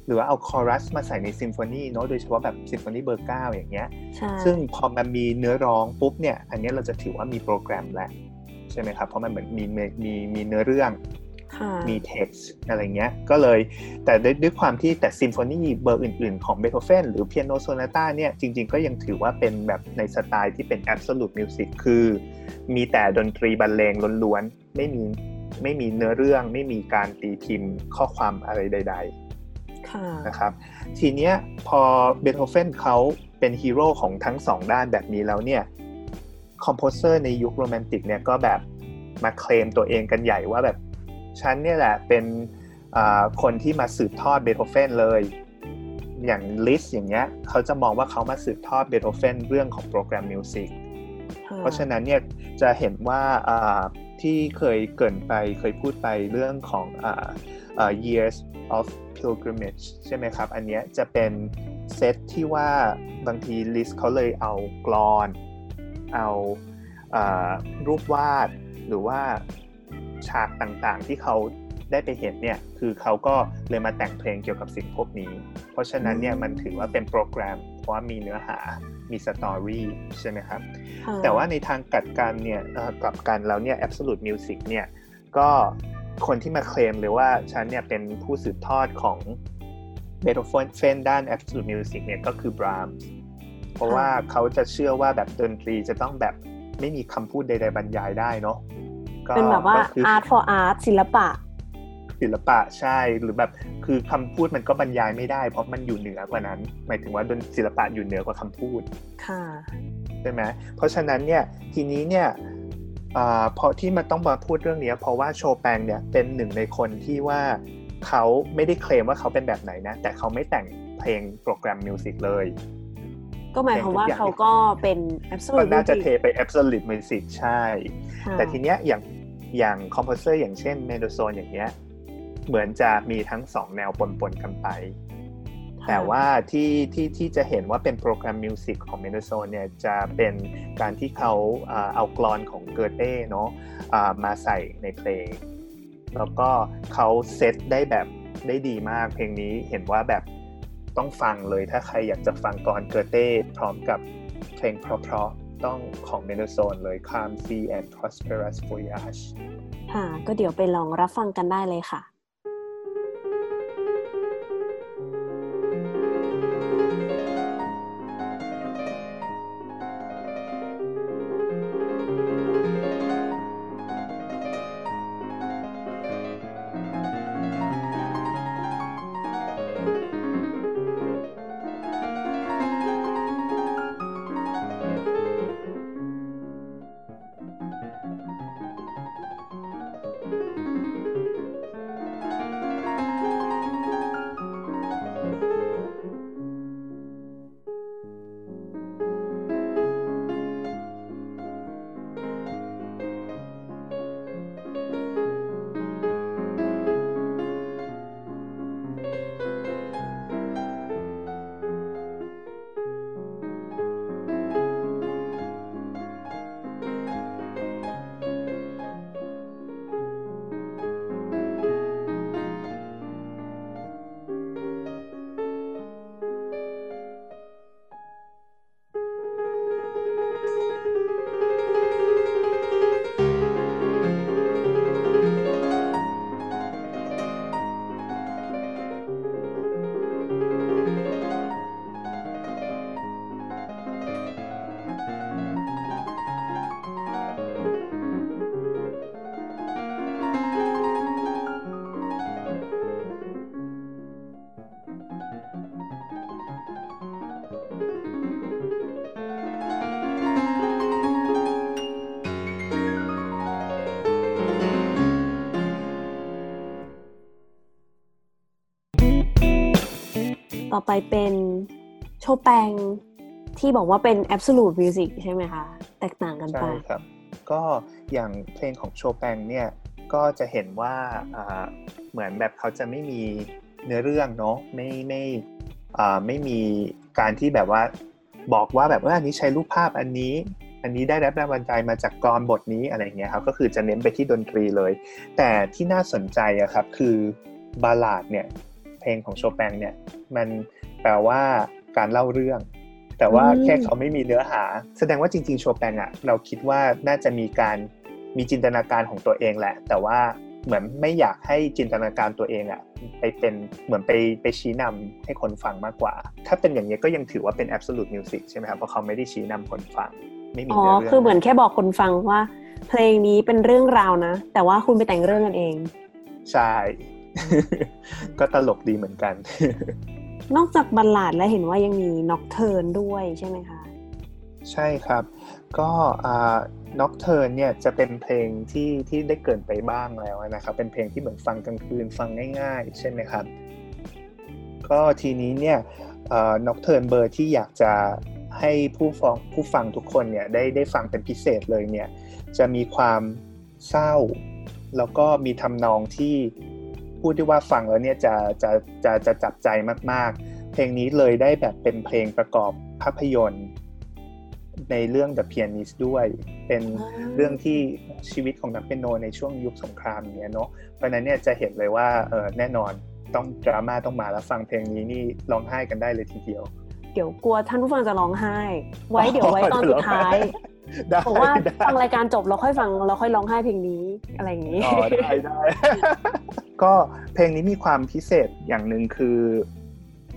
C: หรือว่าเอาคอรัสมาใส่ในซิมโฟนีเนาะโดยเฉพาะแบบซิมโฟนีเบอร์เก้าอย่างเงี้ย
B: ใช่
C: ซึ่งพอมันมีเนื้อร้องปุ๊บเนี่ยอันเนี้ยเราจะถือว่ามีโปรแกรมแล้วใช่ไหมครับเพราะมันเหมือนมีมีมีมีเนื้อเรื่อง
B: ค่ะ
C: มี text อะไรเงี้ย ก็เลยแต่ด้วยด้วยความที่แต่ซิมโฟนีเบอร์อื่นๆ ของเบโธเฟนหรือเปียโนโซนาต้าเนี่ย จริงๆ ก็ยังถือว่าเป็นแบบในสไตล์ที่เป็น absolute music คือ มีแต่ดนตรีบรรเลงล้วนๆ ไม่มีไม่มีเนื้อเรื่องไม่มีการตีพิมพ์ข้อความอะไรใดๆ
B: ค่ะ
C: นะครับ ทีเนี้ยพอเบโธเฟนเขาเป็นฮีโร่ของทั้งสองด้านแบบนี้แล้วเนี่ย composer ในยุคโรแมนติกเนี่ยก็แบบมาเคลมตัวเองกันใหญ่ว่าแบบ ฉันเนี่ยแหละเป็นอ่าคนที่มาสืบทอดเบโธเฟนเลย อย่างลิสต์อย่างเงี้ยเขาจะมองว่าเขามาสืบทอดเบโธเฟนเรื่องของ program music เพราะฉะนั้นเนี่ยจะเห็นว่าอ่าที่เคยเกริ่นไปเคยพูดไปเรื่องของอ่าอ่า years of pilgrimage ใช่ไหมครับ อันเนี้ยจะเป็นเซตที่ว่าบางทีลิสต์เขาเลยเอากรอน เอาอารูปวาดหรือว่า ฉากต่างๆ ที่เขาได้ไปเห็นเนี่ยคือเขาก็เลยมาแต่งเพลงเกี่ยวกับสิ่งพวกนี้ เพราะฉะนั้นเนี่ยมันถือว่าเป็นโปรแกรม เพราะว่ามีเนื้อหามีสตอรี่ใช่ไหมครับ
B: ค่ะ
C: แต่ว่าในทางกลัดกันเนี่ยเอ่อกลับกันแล้วเนี่ย Absolute Music เนี่ยก็คนที่มาเคลมเลยว่าฉันเนี่ยเป็นผู้สืบทอดของเบโธเฟนด้าน Absolute Music เนี่ยก็คือบรามเพราะว่าเขาจะเชื่อว่าแบบดนตรีจะต้องแบบไม่มีคำพูดใดๆบรรยายได้เนาะก็
B: เป็นแบบว่า
C: ก็คือ
B: art for art ศิลปะ
C: ศิลปะใช่หรือแบบคือคำพูดมันก็บรรยายไม่ได้ เพราะมันอยู่เหนือกว่านั้น หมายถึงว่าดนศิลปะอยู่เหนือกว่าคำพูด
B: ค่ะ
C: ใช่ไหมเพราะฉะนั้นเนี่ยทีนี้เนี่ยอาเพราะที่มันต้องมาพูดเรื่องนี้เพราะว่าโชแปงเนี่ยเป็นหนึ่งในคนที่ว่าเขาไม่ได้เคลมว่าเขาเป็นแบบไหนนะ แต่เขาไม่แต่งเพลง program music เลย
B: ก็หมายความว่า
C: เพลงทุกอย่าง
B: เขาก็เป็น
C: ก็
B: absolute
C: น่าจะ
B: music
C: เทไป Absolute Music ใช่
B: ค่ะ
C: แต่ทีเนี้ยอย่าง อย่าง composer อย่างเช่นเมนเดลโซห์นอย่างเงี้ยเหมือนจะมีทั้งสองแนวปนๆกันไป แต่ว่าที่ที่ที่จะเห็นว่าเป็น program music ของเมนเดลโซห์นเนี่ยจะเป็นการที่เขาอ่าเอากลอนของเกอเต้เนาะอ่ามาใส่ในเพลง แล้วก็เขาเซตได้แบบได้ดีมากเพลงนี้เห็นว่าแบบต้องฟังเลยถ้าใครอยากจะฟังกลอนเกอเต้พร้อมกับเพลงเพราะๆ ต้องของเมโดโซนเลย Calm Sea and Prosperous Voyage
B: ค่ะ ก็เดี๋ยวไปลองรับฟังกันได้เลยค่ะ ต่อไปเป็นโชแปงที่บอกว่าเป็น absolute music ใช่ไหมคะ แตกต่างกันไป
C: ใช่ครับ ก็อย่างเพลงของโชแปงเนี่ยก็จะเห็นว่าเหมือนแบบเขาจะไม่มีเนื้อเรื่องเนาะไม่ไม่ไม่มีการที่แบบว่าบอกว่าแบบว่าอันนี้ใช้รูปภาพอันนี้ อันนี้ได้รับแรงบันดาลใจมาจากกรบทนี้อะไรเงี้ยครับก็คือจะเน้นไปที่ดนตรีเลย แต่ที่น่าสนใจอะครับคือบาลาดเนี่ย ลงของโชแปงเนี่ย มันแปลว่าการเล่าเรื่อง แต่ว่า
B: อืม
C: แค่เขาไม่มีเนื้อหา แสดงว่าจริง ๆ โชแปงอะเราคิดว่าน่าจะมีการมีจินตนาการของตัวเองแหละ แต่ว่าเหมือนไม่อยากให้จินตนาการตัวเองอะไปเป็นเหมือนไปไปชี้นำให้คนฟังมากกว่า ถ้าเป็นอย่างนี้ยก็ยังถือว่าเป็น absolute music ใช่ไหมครับเพราะเขาไม่ได้ชี้นำคนฟังไม่มี
B: อ๋อ
C: เนื้อเรื่อง
B: คือเหมือนแค่บอกคนฟังว่า เพลงนี้เป็นเรื่องราวนะ แต่ว่าคุณไปแต่งเรื่องกันเอง
C: ใช่ ก็ตลกดีเหมือนกัน
B: นอกจากบัลลาดแล้วเห็นว่ายังมีน็อกเทิร์นด้วยใช่ไหมคะ
C: ใช่ครับ ก็น็อกเทิร์นเนี่ยจะเป็นเพลงที่ที่ได้เกริ่นไปบ้างแล้วนะครับ เป็นเพลงที่เหมือนฟังกลางคืนฟังง่าย ๆ ใช่ไหมครับ ก็ทีนี้เนี่ยน็อกเทิร์นเบอร์ที่อยากจะให้ผู้ฟังผู้ฟังทุกคนเนี่ยได้ได้ฟังเป็นพิเศษเลยเนี่ยจะมีความเศร้า แล้วก็มีทำนองที่ พูดได้ว่าฟังแล้วเนี่ยจะจะจะจะจับใจมากๆ เพลงนี้เลยได้แบบเป็นเพลงประกอบภาพยนตร์ ในเรื่อง The Pianist ด้วย เป็นเรื่องที่ชีวิตของนักเปียโนในช่วงยุคสงครามเนี้ยเนาะเพราะนั้นเนี่ยจะเห็นเลยว่าเออแน่นอนต้องดราม่าต้องมาแล้วฟังเพลงนี้นี่ร้องไห้กันได้เลยทีเดียว
B: เดี๋ยวกลัวท่านผู้ฟังจะร้องไห้ ไว้เดี๋ยวไว้ตอนสุดท้าย
C: ได้
B: ผมว่า
C: ได้
B: ฟังรายการจบเราค่อยฟังเราค่อยร้องไห้เพลงนี้อะไรอย่างนี้
C: อ๋อได้ได้ ก็เพลงนี้มีความพิเศษอย่างหนึ่งคือ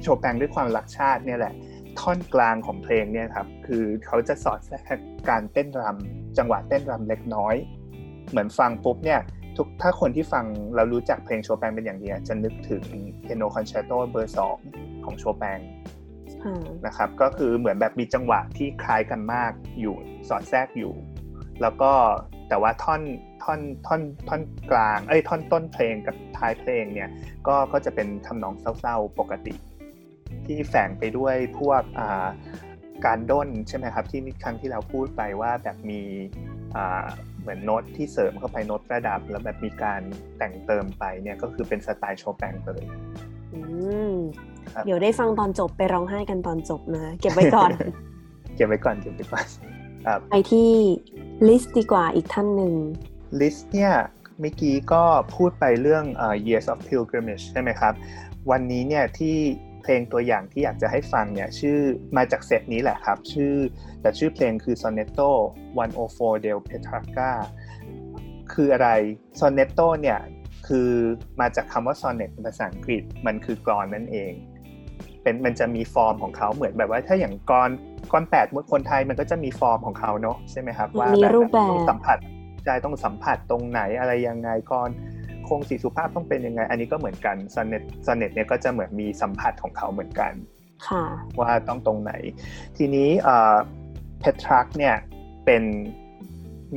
C: โชแปงด้วยความรักชาติเนี่ยแหละ ท่อนกลางของเพลงเนี่ยครับ คือเขาจะสอดแทรกการเต้นรำจังหวะเต้นรำเล็กน้อย เหมือนฟังปุ๊บเนี่ยทุกถ้าคนที่ฟังเรารู้จักเพลงโชแปงเป็นอย่างเดียวจะนึกถึงเ i โนคอนแช r โตเบอร์สองของโชแปง
B: อ่า
C: นะครับ ก็คือเหมือนแบบมีจังหวะที่คล้ายกันมากอยู่สอดแทรกอยู่ แล้วก็แต่ว่าท่อน ท่อนท่อนท่อนกลางเอ้ยท่อนต้นเพลงกับท้ายเพลงเนี่ย ก็ก็จะเป็นทำนองเศร้าๆปกติ ที่แฝงไปด้วยพวกอ่าการด้นใช่ไหมครับที่ครั้งที่เราพูดไปว่าแบบมีอ่าเหมือนโน้ตที่เสริมเข้าไปโน้ตประดับ แล้วแบบมีการแต่งเติมไปเนี่ยก็คือเป็นสไตล์โชแปงเลย
B: อืม
C: ครับ
B: เดี๋ยวได้ฟังตอนจบไปร้องไห้กันตอนจบนะ เก็บไว้ก่อน
C: เก็บไว้ก่อนเก็บไว้ก่อนครับ
B: ไปที่ลิสต์ดีกว่าอีกท่านหนึ่ง
C: ลิสต์เนี่ยเมื่อกี้ก็พูดไปเรื่องเอ่อ Years of Pilgrimage ใช่ไหมครับ วันนี้เนี่ยที่เพลงตัวอย่างที่อยากจะให้ฟังเนี่ยชื่อมาจากเซตนี้แหละครับ ชื่อแต่ชื่อเพลงคือ Sonetto 104 del Petrarca คืออะไร Sonetto เนี่ยคือมาจากคำว่า sonnet เป็นภาษาอังกฤษมันคือกลอนนั่นเองเป็นมันจะมีฟอร์มของเขาเหมือนแบบว่าถ้าอย่างกลอนกลอนแปดของคนไทยมันก็จะมีฟอร์มของเขาเนาะใช่ไหมครับว่า
B: มี
C: แบบ
B: รูปแบบ
C: ต้องสัมผัส ใจต้องสัมผัสตรงไหนอะไรยังไงกลอนโคลงสี่สุภาพต้องเป็นยังไง อันนี้ก็เหมือนกัน sonnet sonnet เนี่ยก็จะเหมือนมีสัมผัสของเขาเหมือนกัน
B: ค่ะ
C: ว่าต้องตรงไหน ทีนี้เพทราร์กเนี่ยเป็น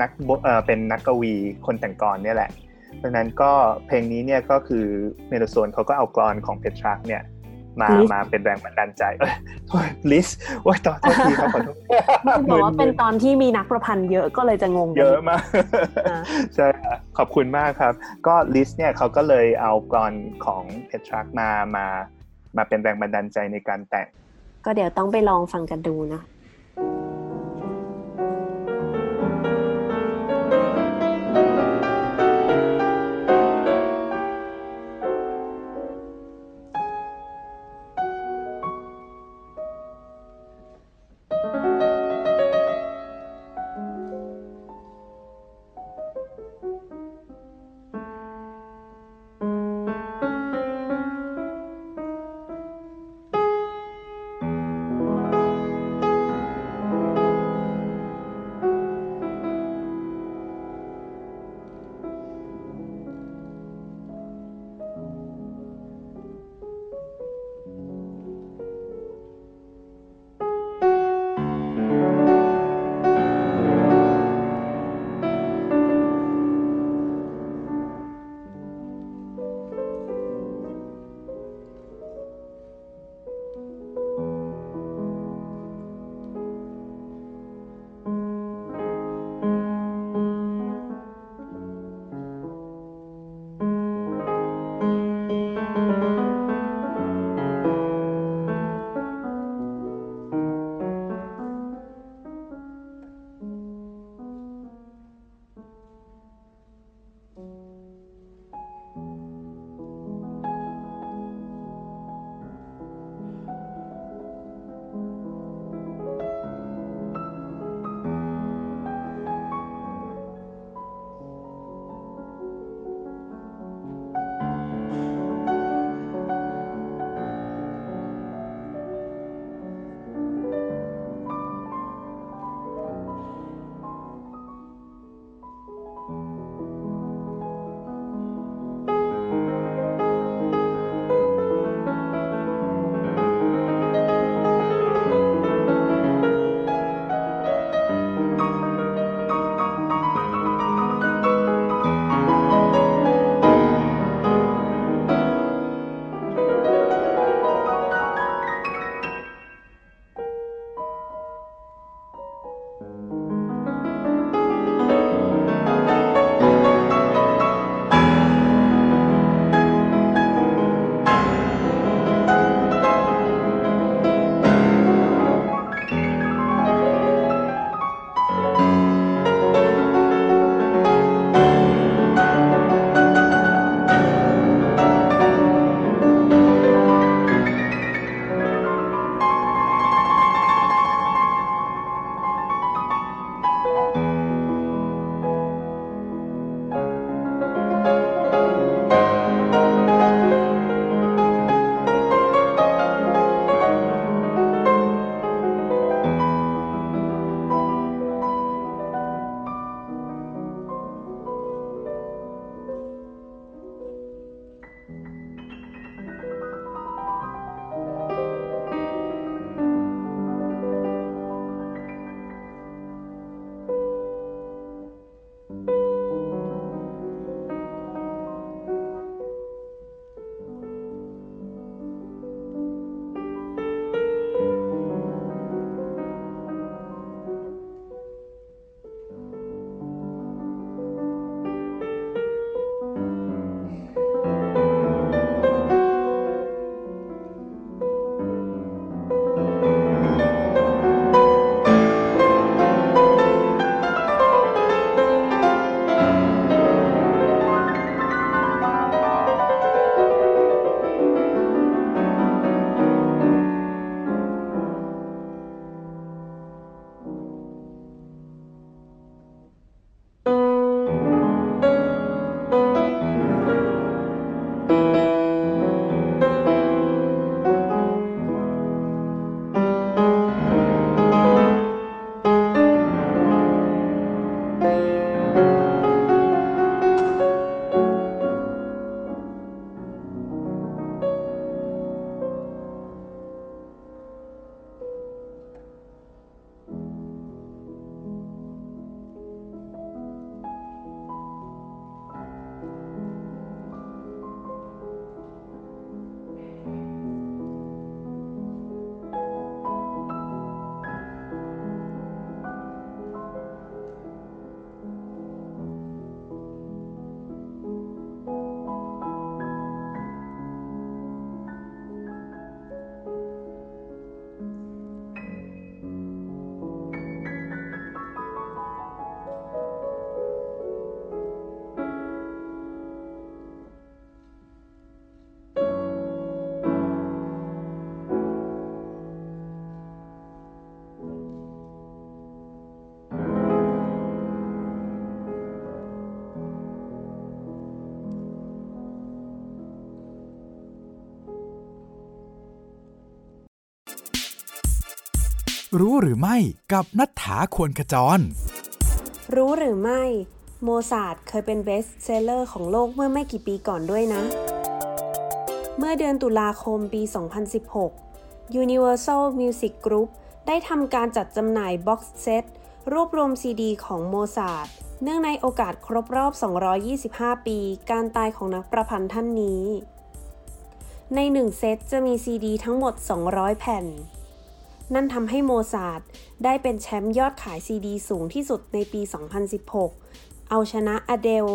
C: นักบเอ่อเป็นนักกวีคนแต่งกลอนเนี่ยแหละดังนั้นก็เพลงนี้เนี่ยก็คือเมนเดลโซห์นเขาก็เอากลอนของเพทราร์กเนี่ย มา
B: Liszt
C: มาเป็นแรงบันดาลใจเอ้ยโทษลิสต์โอ้ยต่อโทษทีครับขอโทษ
B: ไม่บอกว่าเป็นตอนที่มีนักประพันธ์เยอะก็เลยจะงงกัน
C: เยอะมาก
B: อ่า
C: ใช่ครับขอบคุณมากครับ ก็ลิสต์เนี่ยเขาก็เลยเอากลอนของเพทรักมามามาเป็นแรงบันดาลใจในการแต่ง
B: ก็เดี๋ยวต้องไปลองฟังกันดูนะ
D: รู้หรือไม่กับนัฐถาควรขจร
B: รู้หรือไม่ โมซาร์ทเคยเป็น best seller ของโลกเมื่อไม่กี่ปีก่อนด้วยนะ เมื่อเดือนตุลาคมปี 2016 Universal Music Group ได้ทำการจัดจำหน่าย box set รวบรวมซีดีของโมซาร์ทเนื่องในโอกาสครบรอบ 225 ปี การตายของนักประพันธ์ท่านนี้ ในหนึ่งเซตจะมีซีดีทั้งหมด 200 แผ่น นั่นทำให้โมซาร์ทได้เป็นแชมป์ยอดขายซีดีสูงที่สุดในปี 2016 เอาชนะอเดล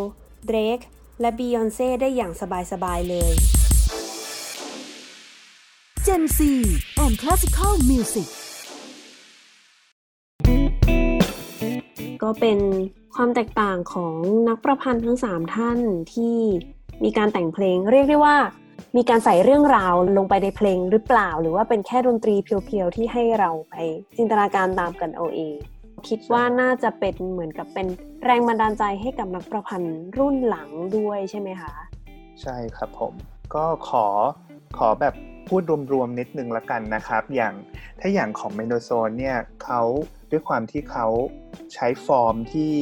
B: เดรก และบียอนเซ่ได้อย่างสบายๆเลย
A: Gen Z and Classical Music
B: ก็เป็นความแตกต่างของนักประพันธ์ทั้ง 3 ท่านที่มีการแต่งเพลงเรียกได้ว่า มีการใส่เรื่องราวลงไปในเพลงหรือเปล่า หรือว่าเป็นแค่ดนตรีเพียวๆที่ให้เราไปจินตนาการตามกันเอาเองคิดว่าน่าจะเป็นเหมือนกับเป็นแรงบันดาลใจให้กับนักประพันธ์รุ่นหลังด้วยใช่ไหมคะ
C: ใช่ครับผม ก็ขอขอแบบพูดรวมๆนิดนึงละกันนะครับ อย่างถ้าอย่างของเมโนโซนเนี่ยเขาด้วยความที่เขาใช้ฟอร์มที่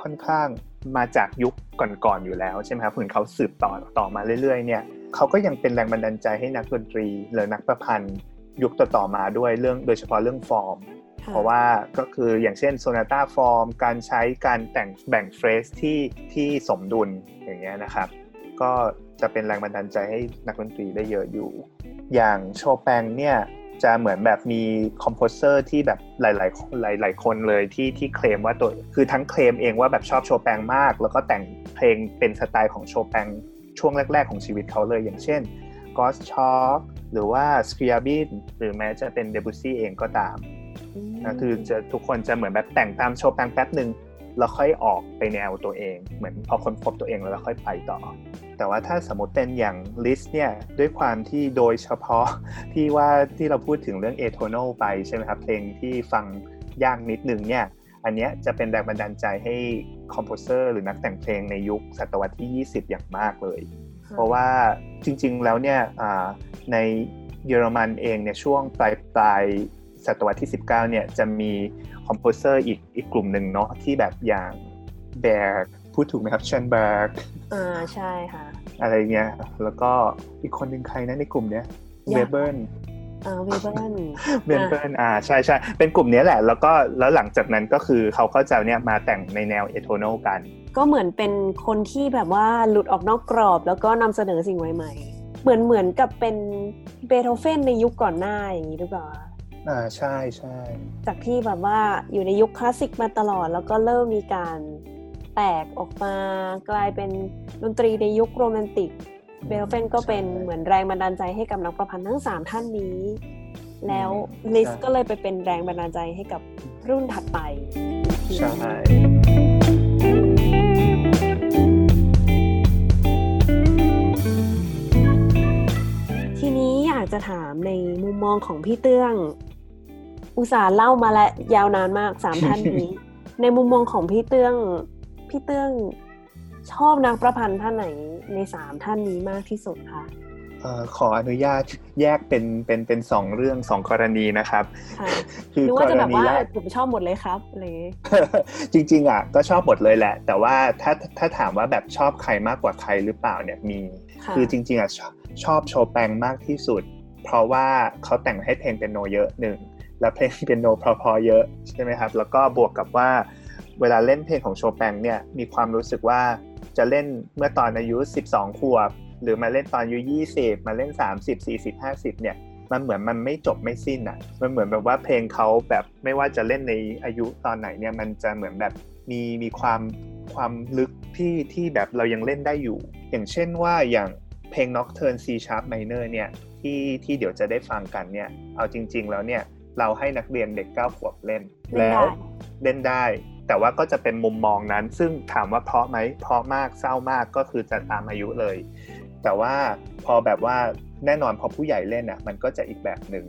C: ค่อนข้างมาจากยุคก่อนๆอยู่แล้วใช่ไหมครับเหมือนเขาสืบต่อต่อมาเรื่อยๆเนี่ย เขาก็ยังเป็นแรงบันดาลใจให้นักดนตรีหรือนักประพันธ์ยุคต่อๆมาด้วยเรื่องโดยเฉพาะเรื่องฟอร์ม
B: ค่ะ
C: เพราะว่าก็คืออย่างเช่น sonata form การใช้การแต่งแบ่ง phrase ที่ที่สมดุลอย่างเงี้ยนะครับ ก็จะเป็นแรงบันดาลใจให้นักดนตรีได้เยอะอยู่ อย่างโชแปงเนี่ยจะเหมือนแบบมีคอมโพเซอร์ที่แบบหลายๆคนหลายๆคนเลยที่ที่เคลมว่าตัวคือทั้งเคลมเองว่าแบบชอบโชแปงมาก แล้วก็แต่งเพลงเป็นสไตล์ของโชแปง ช่วงแรก ๆ ของชีวิตเขาเลย อย่างเช่นกอสชอ k หรือว่าส r ียบินหรือแม้จะเป็นเดบุซี่เองก็ตามนะคือจะทุกคนจะเหมือนแบบแต่งตามโชว์แปงแป๊บหนึ่งแล้วค่อยออกไปแนวตัวเอง เหมือนพอค้นพบตัวเองแล้วค่อยไปต่อ แต่ว่าถ้าสมมติเป็นอย่างลิสต์เนี่ยด้วยความที่โดยเฉพาะที่ว่าที่เราพูดถึงเรื่องเอโทน a l ไปใช่ไหมครับเพลงที่ฟังยากนิดนึงเนี่ย อันเนี้ยจะเป็นแรงบันดาลใจให้ composer หรือนักแต่งเพลงในยุคศตวรรษที่ 20 อย่างมากเลย เพราะว่าจริงๆแล้วเนี่ยอ่าในเยอรมันเองเนี่ยช่วงปลายปลายศตวรรษที่ 19 เนี่ยจะมี composer อีกอีกกลุ่มหนึ่งเนาะที่แบบอย่างแบร์พูดถูกไหมครับเชนเบิร์ก
B: อ่าใช่ค่ะ
C: อะไรเงี้ยแล้วก็อีกคนหนึ่งใครนะในกลุ่มเนี้ย
B: อ
C: เวยา
B: ก
C: เบิร์น
B: อ่าเวเบิร์น
C: เวยเบิร์นอ่าใช่ใช่เป็นกลุ่มเนี้ยแหละ แล้วก็แล้วหลังจากนั้นก็คือเขาก็จะเนี่ยมาแต่งในแนวเอโทน a l กัน
B: ก็เหมือนเป็นคนที่แบบว่าหลุดออกนอกกรอบ แล้วก็นำเสนอสิ่งใหม่ๆ เหมือนเหมือนกับเป็นเบโธเฟนในยุคก่อนหน้าอย่างนี้หรือเปล่า
C: อ่าใช่ใช่
B: จากที่แบบว่าอยู่ในยุคคลาสสิกมาตลอด แล้วก็เริ่มมีการแตกออกมากลายเป็นดนตรีในยุคโรแมนติก เบโธเฟนก็เป็นเหมือนแรงบันดาลใจให้กับนักประพันธ์ทั้ง 3 ท่านนี้ แล้วลิสก็เลยไปเป็นแรงบันดาลใจให้กับรุ่นถัดไป
C: ใช่
B: ทีนี้อยากจะถามในมุมมองของพี่เตื้อง อุตส่าห์เล่ามาแล้วยาวนานมากสามท่านนี้ ในมุมมองของพี่เตื้อง พี่เตื้อง ชอบนักประพันธ์ท่านไหนในสามท่านนี้มากที่สุดคะ
C: เอ่อขออนุญาตแยกเป็นเป็นเป็นสองเรื่องสองกรณีนะครับ
B: ค่ะ
C: คือ
B: นึก
C: ก
B: ว่าจะ
C: ร
B: แบบ
C: ณี
B: ว่า
C: แรก
B: ผมชอบหมดเลยครับอะไรอย่างงี้
C: จริง ๆ อะ ก็ชอบหมดเลยแหละ แต่ว่าถ้าถ้าถามว่าแบบชอบใครมากกว่าใครหรือเปล่าเนี่ยมี
B: ค่ะ
C: คือจริง ๆ อะชอบชอบโชแปงมากที่สุด เพราะว่าเขาแต่งให้เพลงเป็นโนเยอะหนึ่งแล้วเพลงเป็นโนเพอๆเยอะใช่ไหมครับ แล้วก็บวกกับว่าเวลาเล่นเพลงของโชแปงเนี่ยมีความรู้สึกว่า จะเล่นเมื่อตอนอายุ 12 ขวบ หรือมาเล่นตอนอายุ 20 มาเล่น 30 40 50 เนี่ย มันเหมือนมันไม่จบไม่สิ้นอะ มันเหมือนแบบว่าเพลงเขาแบบไม่ว่าจะเล่นในอายุตอนไหนเนี่ย มันจะเหมือนแบบมีมีความความลึกที่ที่แบบเรายังเล่นได้อยู่ อย่างเช่นว่าอย่างเพลง Nocturne C Sharp Minor เนี่ยที่ที่เดี๋ยวจะได้ฟังกันเนี่ย เอาจริง ๆ แล้วเนี่ยเราให้นักเรียนเด็ก 9 ขวบเล่น
B: เล่นได้
C: แล้วเล่นได้ แต่ว่าก็จะเป็นมุมมองนั้น ซึ่งถามว่าเพราะไหมเพราะมากเศร้ามากก็คือจะตามอายุเลย แต่ว่าพอแบบว่าแน่นอนพอผู้ใหญ่เล่นอะมันก็จะอีกแบบหนึ่ง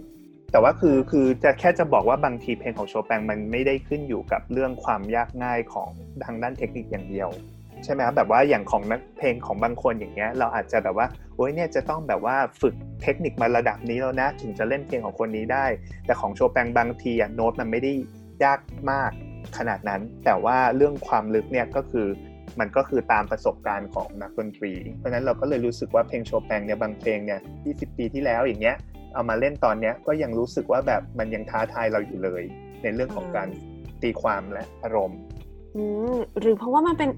C: แต่ว่าคือคือจะแค่จะบอกว่าบางทีเพลงของโชแปงมันไม่ได้ขึ้นอยู่กับเรื่องความยากง่ายของทางด้านเทคนิคอย่างเดียวใช่ไหมครับแบบว่าอย่างของนักเพลงของบางคนอย่างเงี้ยเราอาจจะแบบว่าโอ้ยเนี่ยจะต้องแบบว่าฝึกเทคนิคมาระดับนี้แล้วนะ ถึงจะเล่นเพลงของคนนี้ได้ แต่ของโชแปงบางทีอะโน้ตมันไม่ได้ยากมาก ขนาดนั้น แต่ว่าเรื่องความลึกเนี่ยก็คือมันก็คือตามประสบการณ์ของนักดนตรี เพราะนั้นเราก็เลยรู้สึกว่าเพลงโชแปงเนี่ยบางเพลงเนี่ย 20 ปีที่แล้วอย่างเงี้ย เอามาเล่นตอนเนี้ยก็ยังรู้สึกว่าแบบมันยังท้าทายเราอยู่เลย ในเรื่องของการตีความและอารมณ์
B: อืมหรือเพราะว่ามันเป็น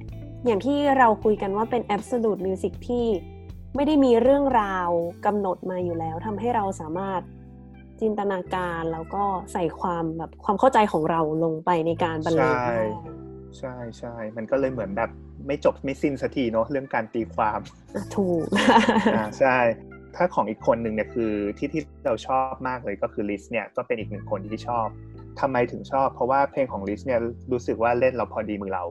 B: อย่างที่เราคุยกันว่าเป็น absolute music ที่ไม่ได้มีเรื่องราวกำหนดมาอยู่แล้วทำให้เราสามารถ จินตนาการแล้วก็ใส่ความแบบความเข้าใจของเราลงไปในการบรรเลง
C: ใช่
B: ได้
C: ใช่ใช่มันก็เลยเหมือนแบบไม่จบไม่สิ้นสักทีเนาะเรื่องการตีความ
B: อะถูก
C: อ่าใช่ถ้าของอีกคนหนึ่งเนี่ยคือที่ที่เราชอบมากเลยก็คือลิสเนี่ยก็เป็นอีกหนึ่งคนที่ชอบทำไมถึงชอบ เพราะว่าเพลงของลิสเนี่ยรู้สึกว่าเล่นเราพอดีมือเรา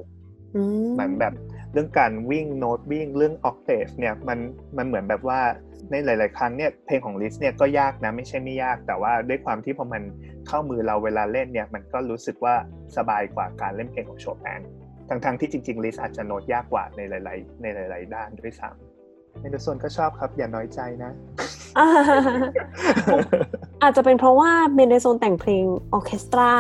B: อืม
C: เหมือนแบบเรื่องการวิ่งโน้ตวิ่งเรื่อง octave เนี่ยมันมันเหมือนแบบว่า ในหลาย ๆ ครั้งเนี่ยเพลงของลิสเนี่ยก็ยากนะไม่ใช่ไม่ยาก แต่ว่าด้วยความที่พอมันเข้ามือเราเวลาเล่นเนี่ยมันก็รู้สึกว่าสบายกว่าการเล่นเพลงของโชแปนทั้งๆที่จริง ๆ ลิสอาจจะโน้ตยากกว่าในหลาย ๆ ในหลาย ๆ ด้านด้วยซ้ำเมนเดลโซนก็ชอบครับ อย่าน้อยใจนะ
B: อ่าอาจจะเป็นเพราะว่าเมนเดลโซนแต่งเพลงออร์เคสตรา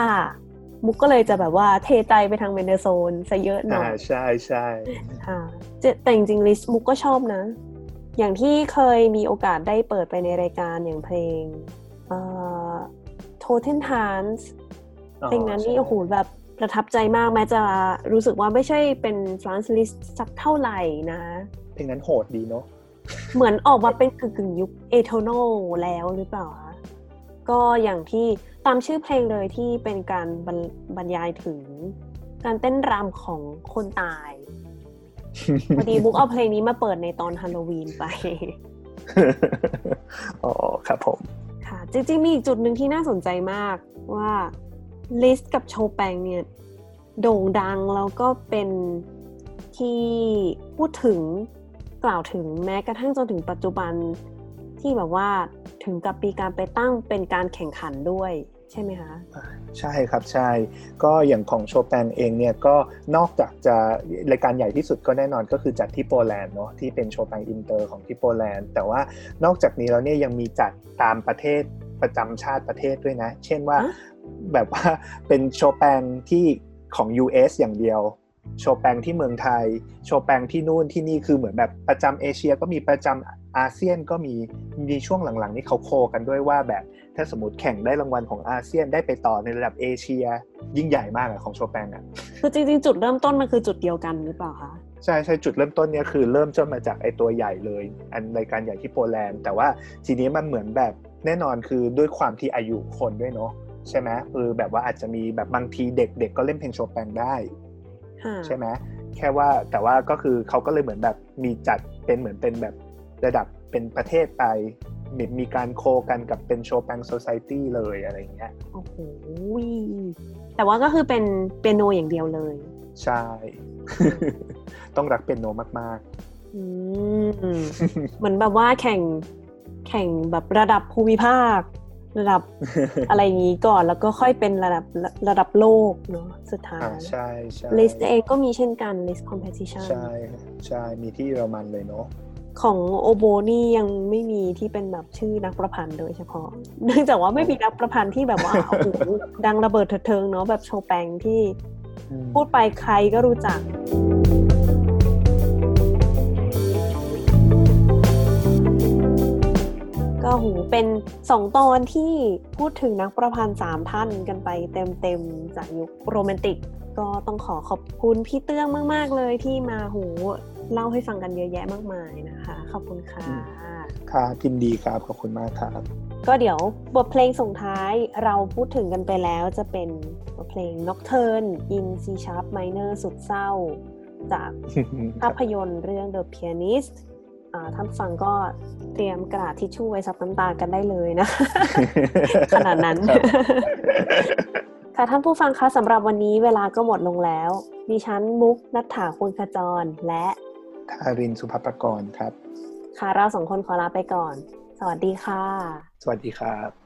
B: มุกก็เลยจะแบบว่าเทใจไปทางเมนเดลโซนซะเยอะหน่
C: อ่า
B: อย
C: ใช่ใช่
B: ค่ะจะแต่จริงๆลิสมุกก็ชอบนะ อย่างที่เคยมีโอกาสได้เปิดไปในรายการอย่างเพลงเอ่อ Totentanz เพลงนั้นนี่โอ้โหแบบประทับใจมากแม้จะรู้สึกว่าไม่ใช่เป็นฟรานซ์ลิสสักเท่าไหร่นะ
C: เพลงนั้นโหดดีเนาะ
B: เหมือนออกมาเป็นกึ่งกึ่งๆยุคเอโทโนแล้วหรือเปล่าคะก็อย่างที่ตามชื่อเพลงเลยที่เป็นการบรรบรรยายถึงการเต้นรำของคนตาย พอดีบุ๊กเอาเพลงนี้มาเปิดในตอนฮาโลวีนไป
C: อ๋อครับผม
B: ค่ะ จริงๆ มีอีกจุดหนึ่งที่น่าสนใจมากว่าลิสกับโชแปงเนี่ย โด่งดังแล้วก็เป็นที่พูดถึงกล่าวถึงแม้กระทั่งจนถึงปัจจุบันที่แบบว่าถึงกับมีการไปตั้งเป็นการแข่งขันด้วย ใช่ไหมคะ
C: ใช่ครับใช่ก็อย่างของโชแปนเองเนี่ยก็นอกจากจะรายการใหญ่ที่สุดก็แน่นอนก็คือจัดที่โปแลนด์เนาะที่เป็นโชแปนอินเตอร์ของที่โปแลนด์ แต่ว่านอกจากนี้แล้วเนี่ยยังมีจัดตามประเทศประจำชาติประเทศด้วยนะ เช่นว่า
B: ฮะ
C: แบบว่าเป็นโชแปนที่ของ US อย่างเดียวโชแปงที่เมืองไทย โชแปงที่นู่นที่นี่คือเหมือนแบบประจำเอเชียก็มีประจำ อาเซียนก็มีมีช่วงหลังๆ นี่เขาโคกันด้วยว่าแบบถ้าสมมติแข่งได้รางวัลของอาเซียนได้ไปต่อในระดับเอเชีย ยิ่งใหญ่มากอะของโชแปงอะ
B: คือจริงๆ จุดเริ่มต้นมันคือจุดเดียวกันหรือเปล่าคะ
C: ใช่ใช่จุดเริ่มต้นเนี่ยคือเริ่มต้นมาจากไอตัวใหญ่เลย อันรายการใหญ่ที่โปแลนด์ แต่ว่าทีนี้มันเหมือนแบบแน่นอนคือด้วยความที่อายุคนด้วยเนาะใช่ไหมคือแบบว่าอาจจะมีแบบบางทีเด็กๆก็เล่นเพลงโชแปงได้
B: ค่ะ
C: ใช่ไหมแค่ว่าแต่ว่าก็คือเขาก็เลยเหมือนแบบมีจัดเป็นเหมือนเป็นแบบ ระดับเป็นประเทศไปมีมีการ co กันกับเป็นโชแปงโซซ i ตี้เลยอะไรอย่างเงี้ย
B: โอ้โหแต่ว่าก็คือเป็นเปียโนอย่างเดียวเลย
C: ใช่ ต้องรักเป็นโนมาก
B: อืมเหมือนแบบว่าแข่งแข่งแบบระดับภูมิภาค ระดับ
C: ๆ
B: อะไรอย่างนี้ก่อนแล้วก็ค่อยเป็นระดับระระดับโลกเนาะสุดท้าย
C: อ่าใช่ใช่
B: ลิสเองก็มีเช่นกัน list competition
C: ใช่ใช่มีที่เยอรมันเลยเนาะ
B: ของโอโบนี่ยังไม่มีที่เป็นแบบชื่อนักประพันธ์โดยเฉพาะ เนื่องจากว่าไม่มีนักประพันธ์ที่แบบว่าโอ้โหดังระเบิดเถิดเทิงเนาะแบบโชแปงที่
C: อืม
B: พูดไปใครก็รู้จักก็หูเป็นสองตอนที่พูดถึงนักประพันธ์สามท่านกันไปเต็มๆจากยุคโรแมนติก ก็ต้องขอขอบคุณพี่เตื้องมาก ๆ เลยที่มาหู เล่าให้ฟังกันเยอะแยะมากมายนะคะ ขอบคุณค่ะ
C: ครับยินดีครับขอบคุณมากครับ
B: ก็เดี๋ยวบทเพลงส่งท้ายเราพูดถึงกันไปแล้วจะเป็นบทเพลง Nocturne in C sharp minor สุดเศร้า จากภาพยนตร์เรื่อง The Pianist อ่าท่านฟังก็เตรียมกระดาษทิชชู่ไว้ซับน้ำตากันได้เลยนะ ขนาดนั้น
C: ครับ
B: ค่ะท่านผู้ฟังคะสำหรับวันนี้เวลาก็หมดลงแล้ว ดิฉันมุกนัฐถาคุณขจรและ
C: ทารินสุภปกรณ์ครับ
B: ค่ะ เราสองคนขอลาไปก่อน สวัสดีค่ะ
C: สวัสดีครับ「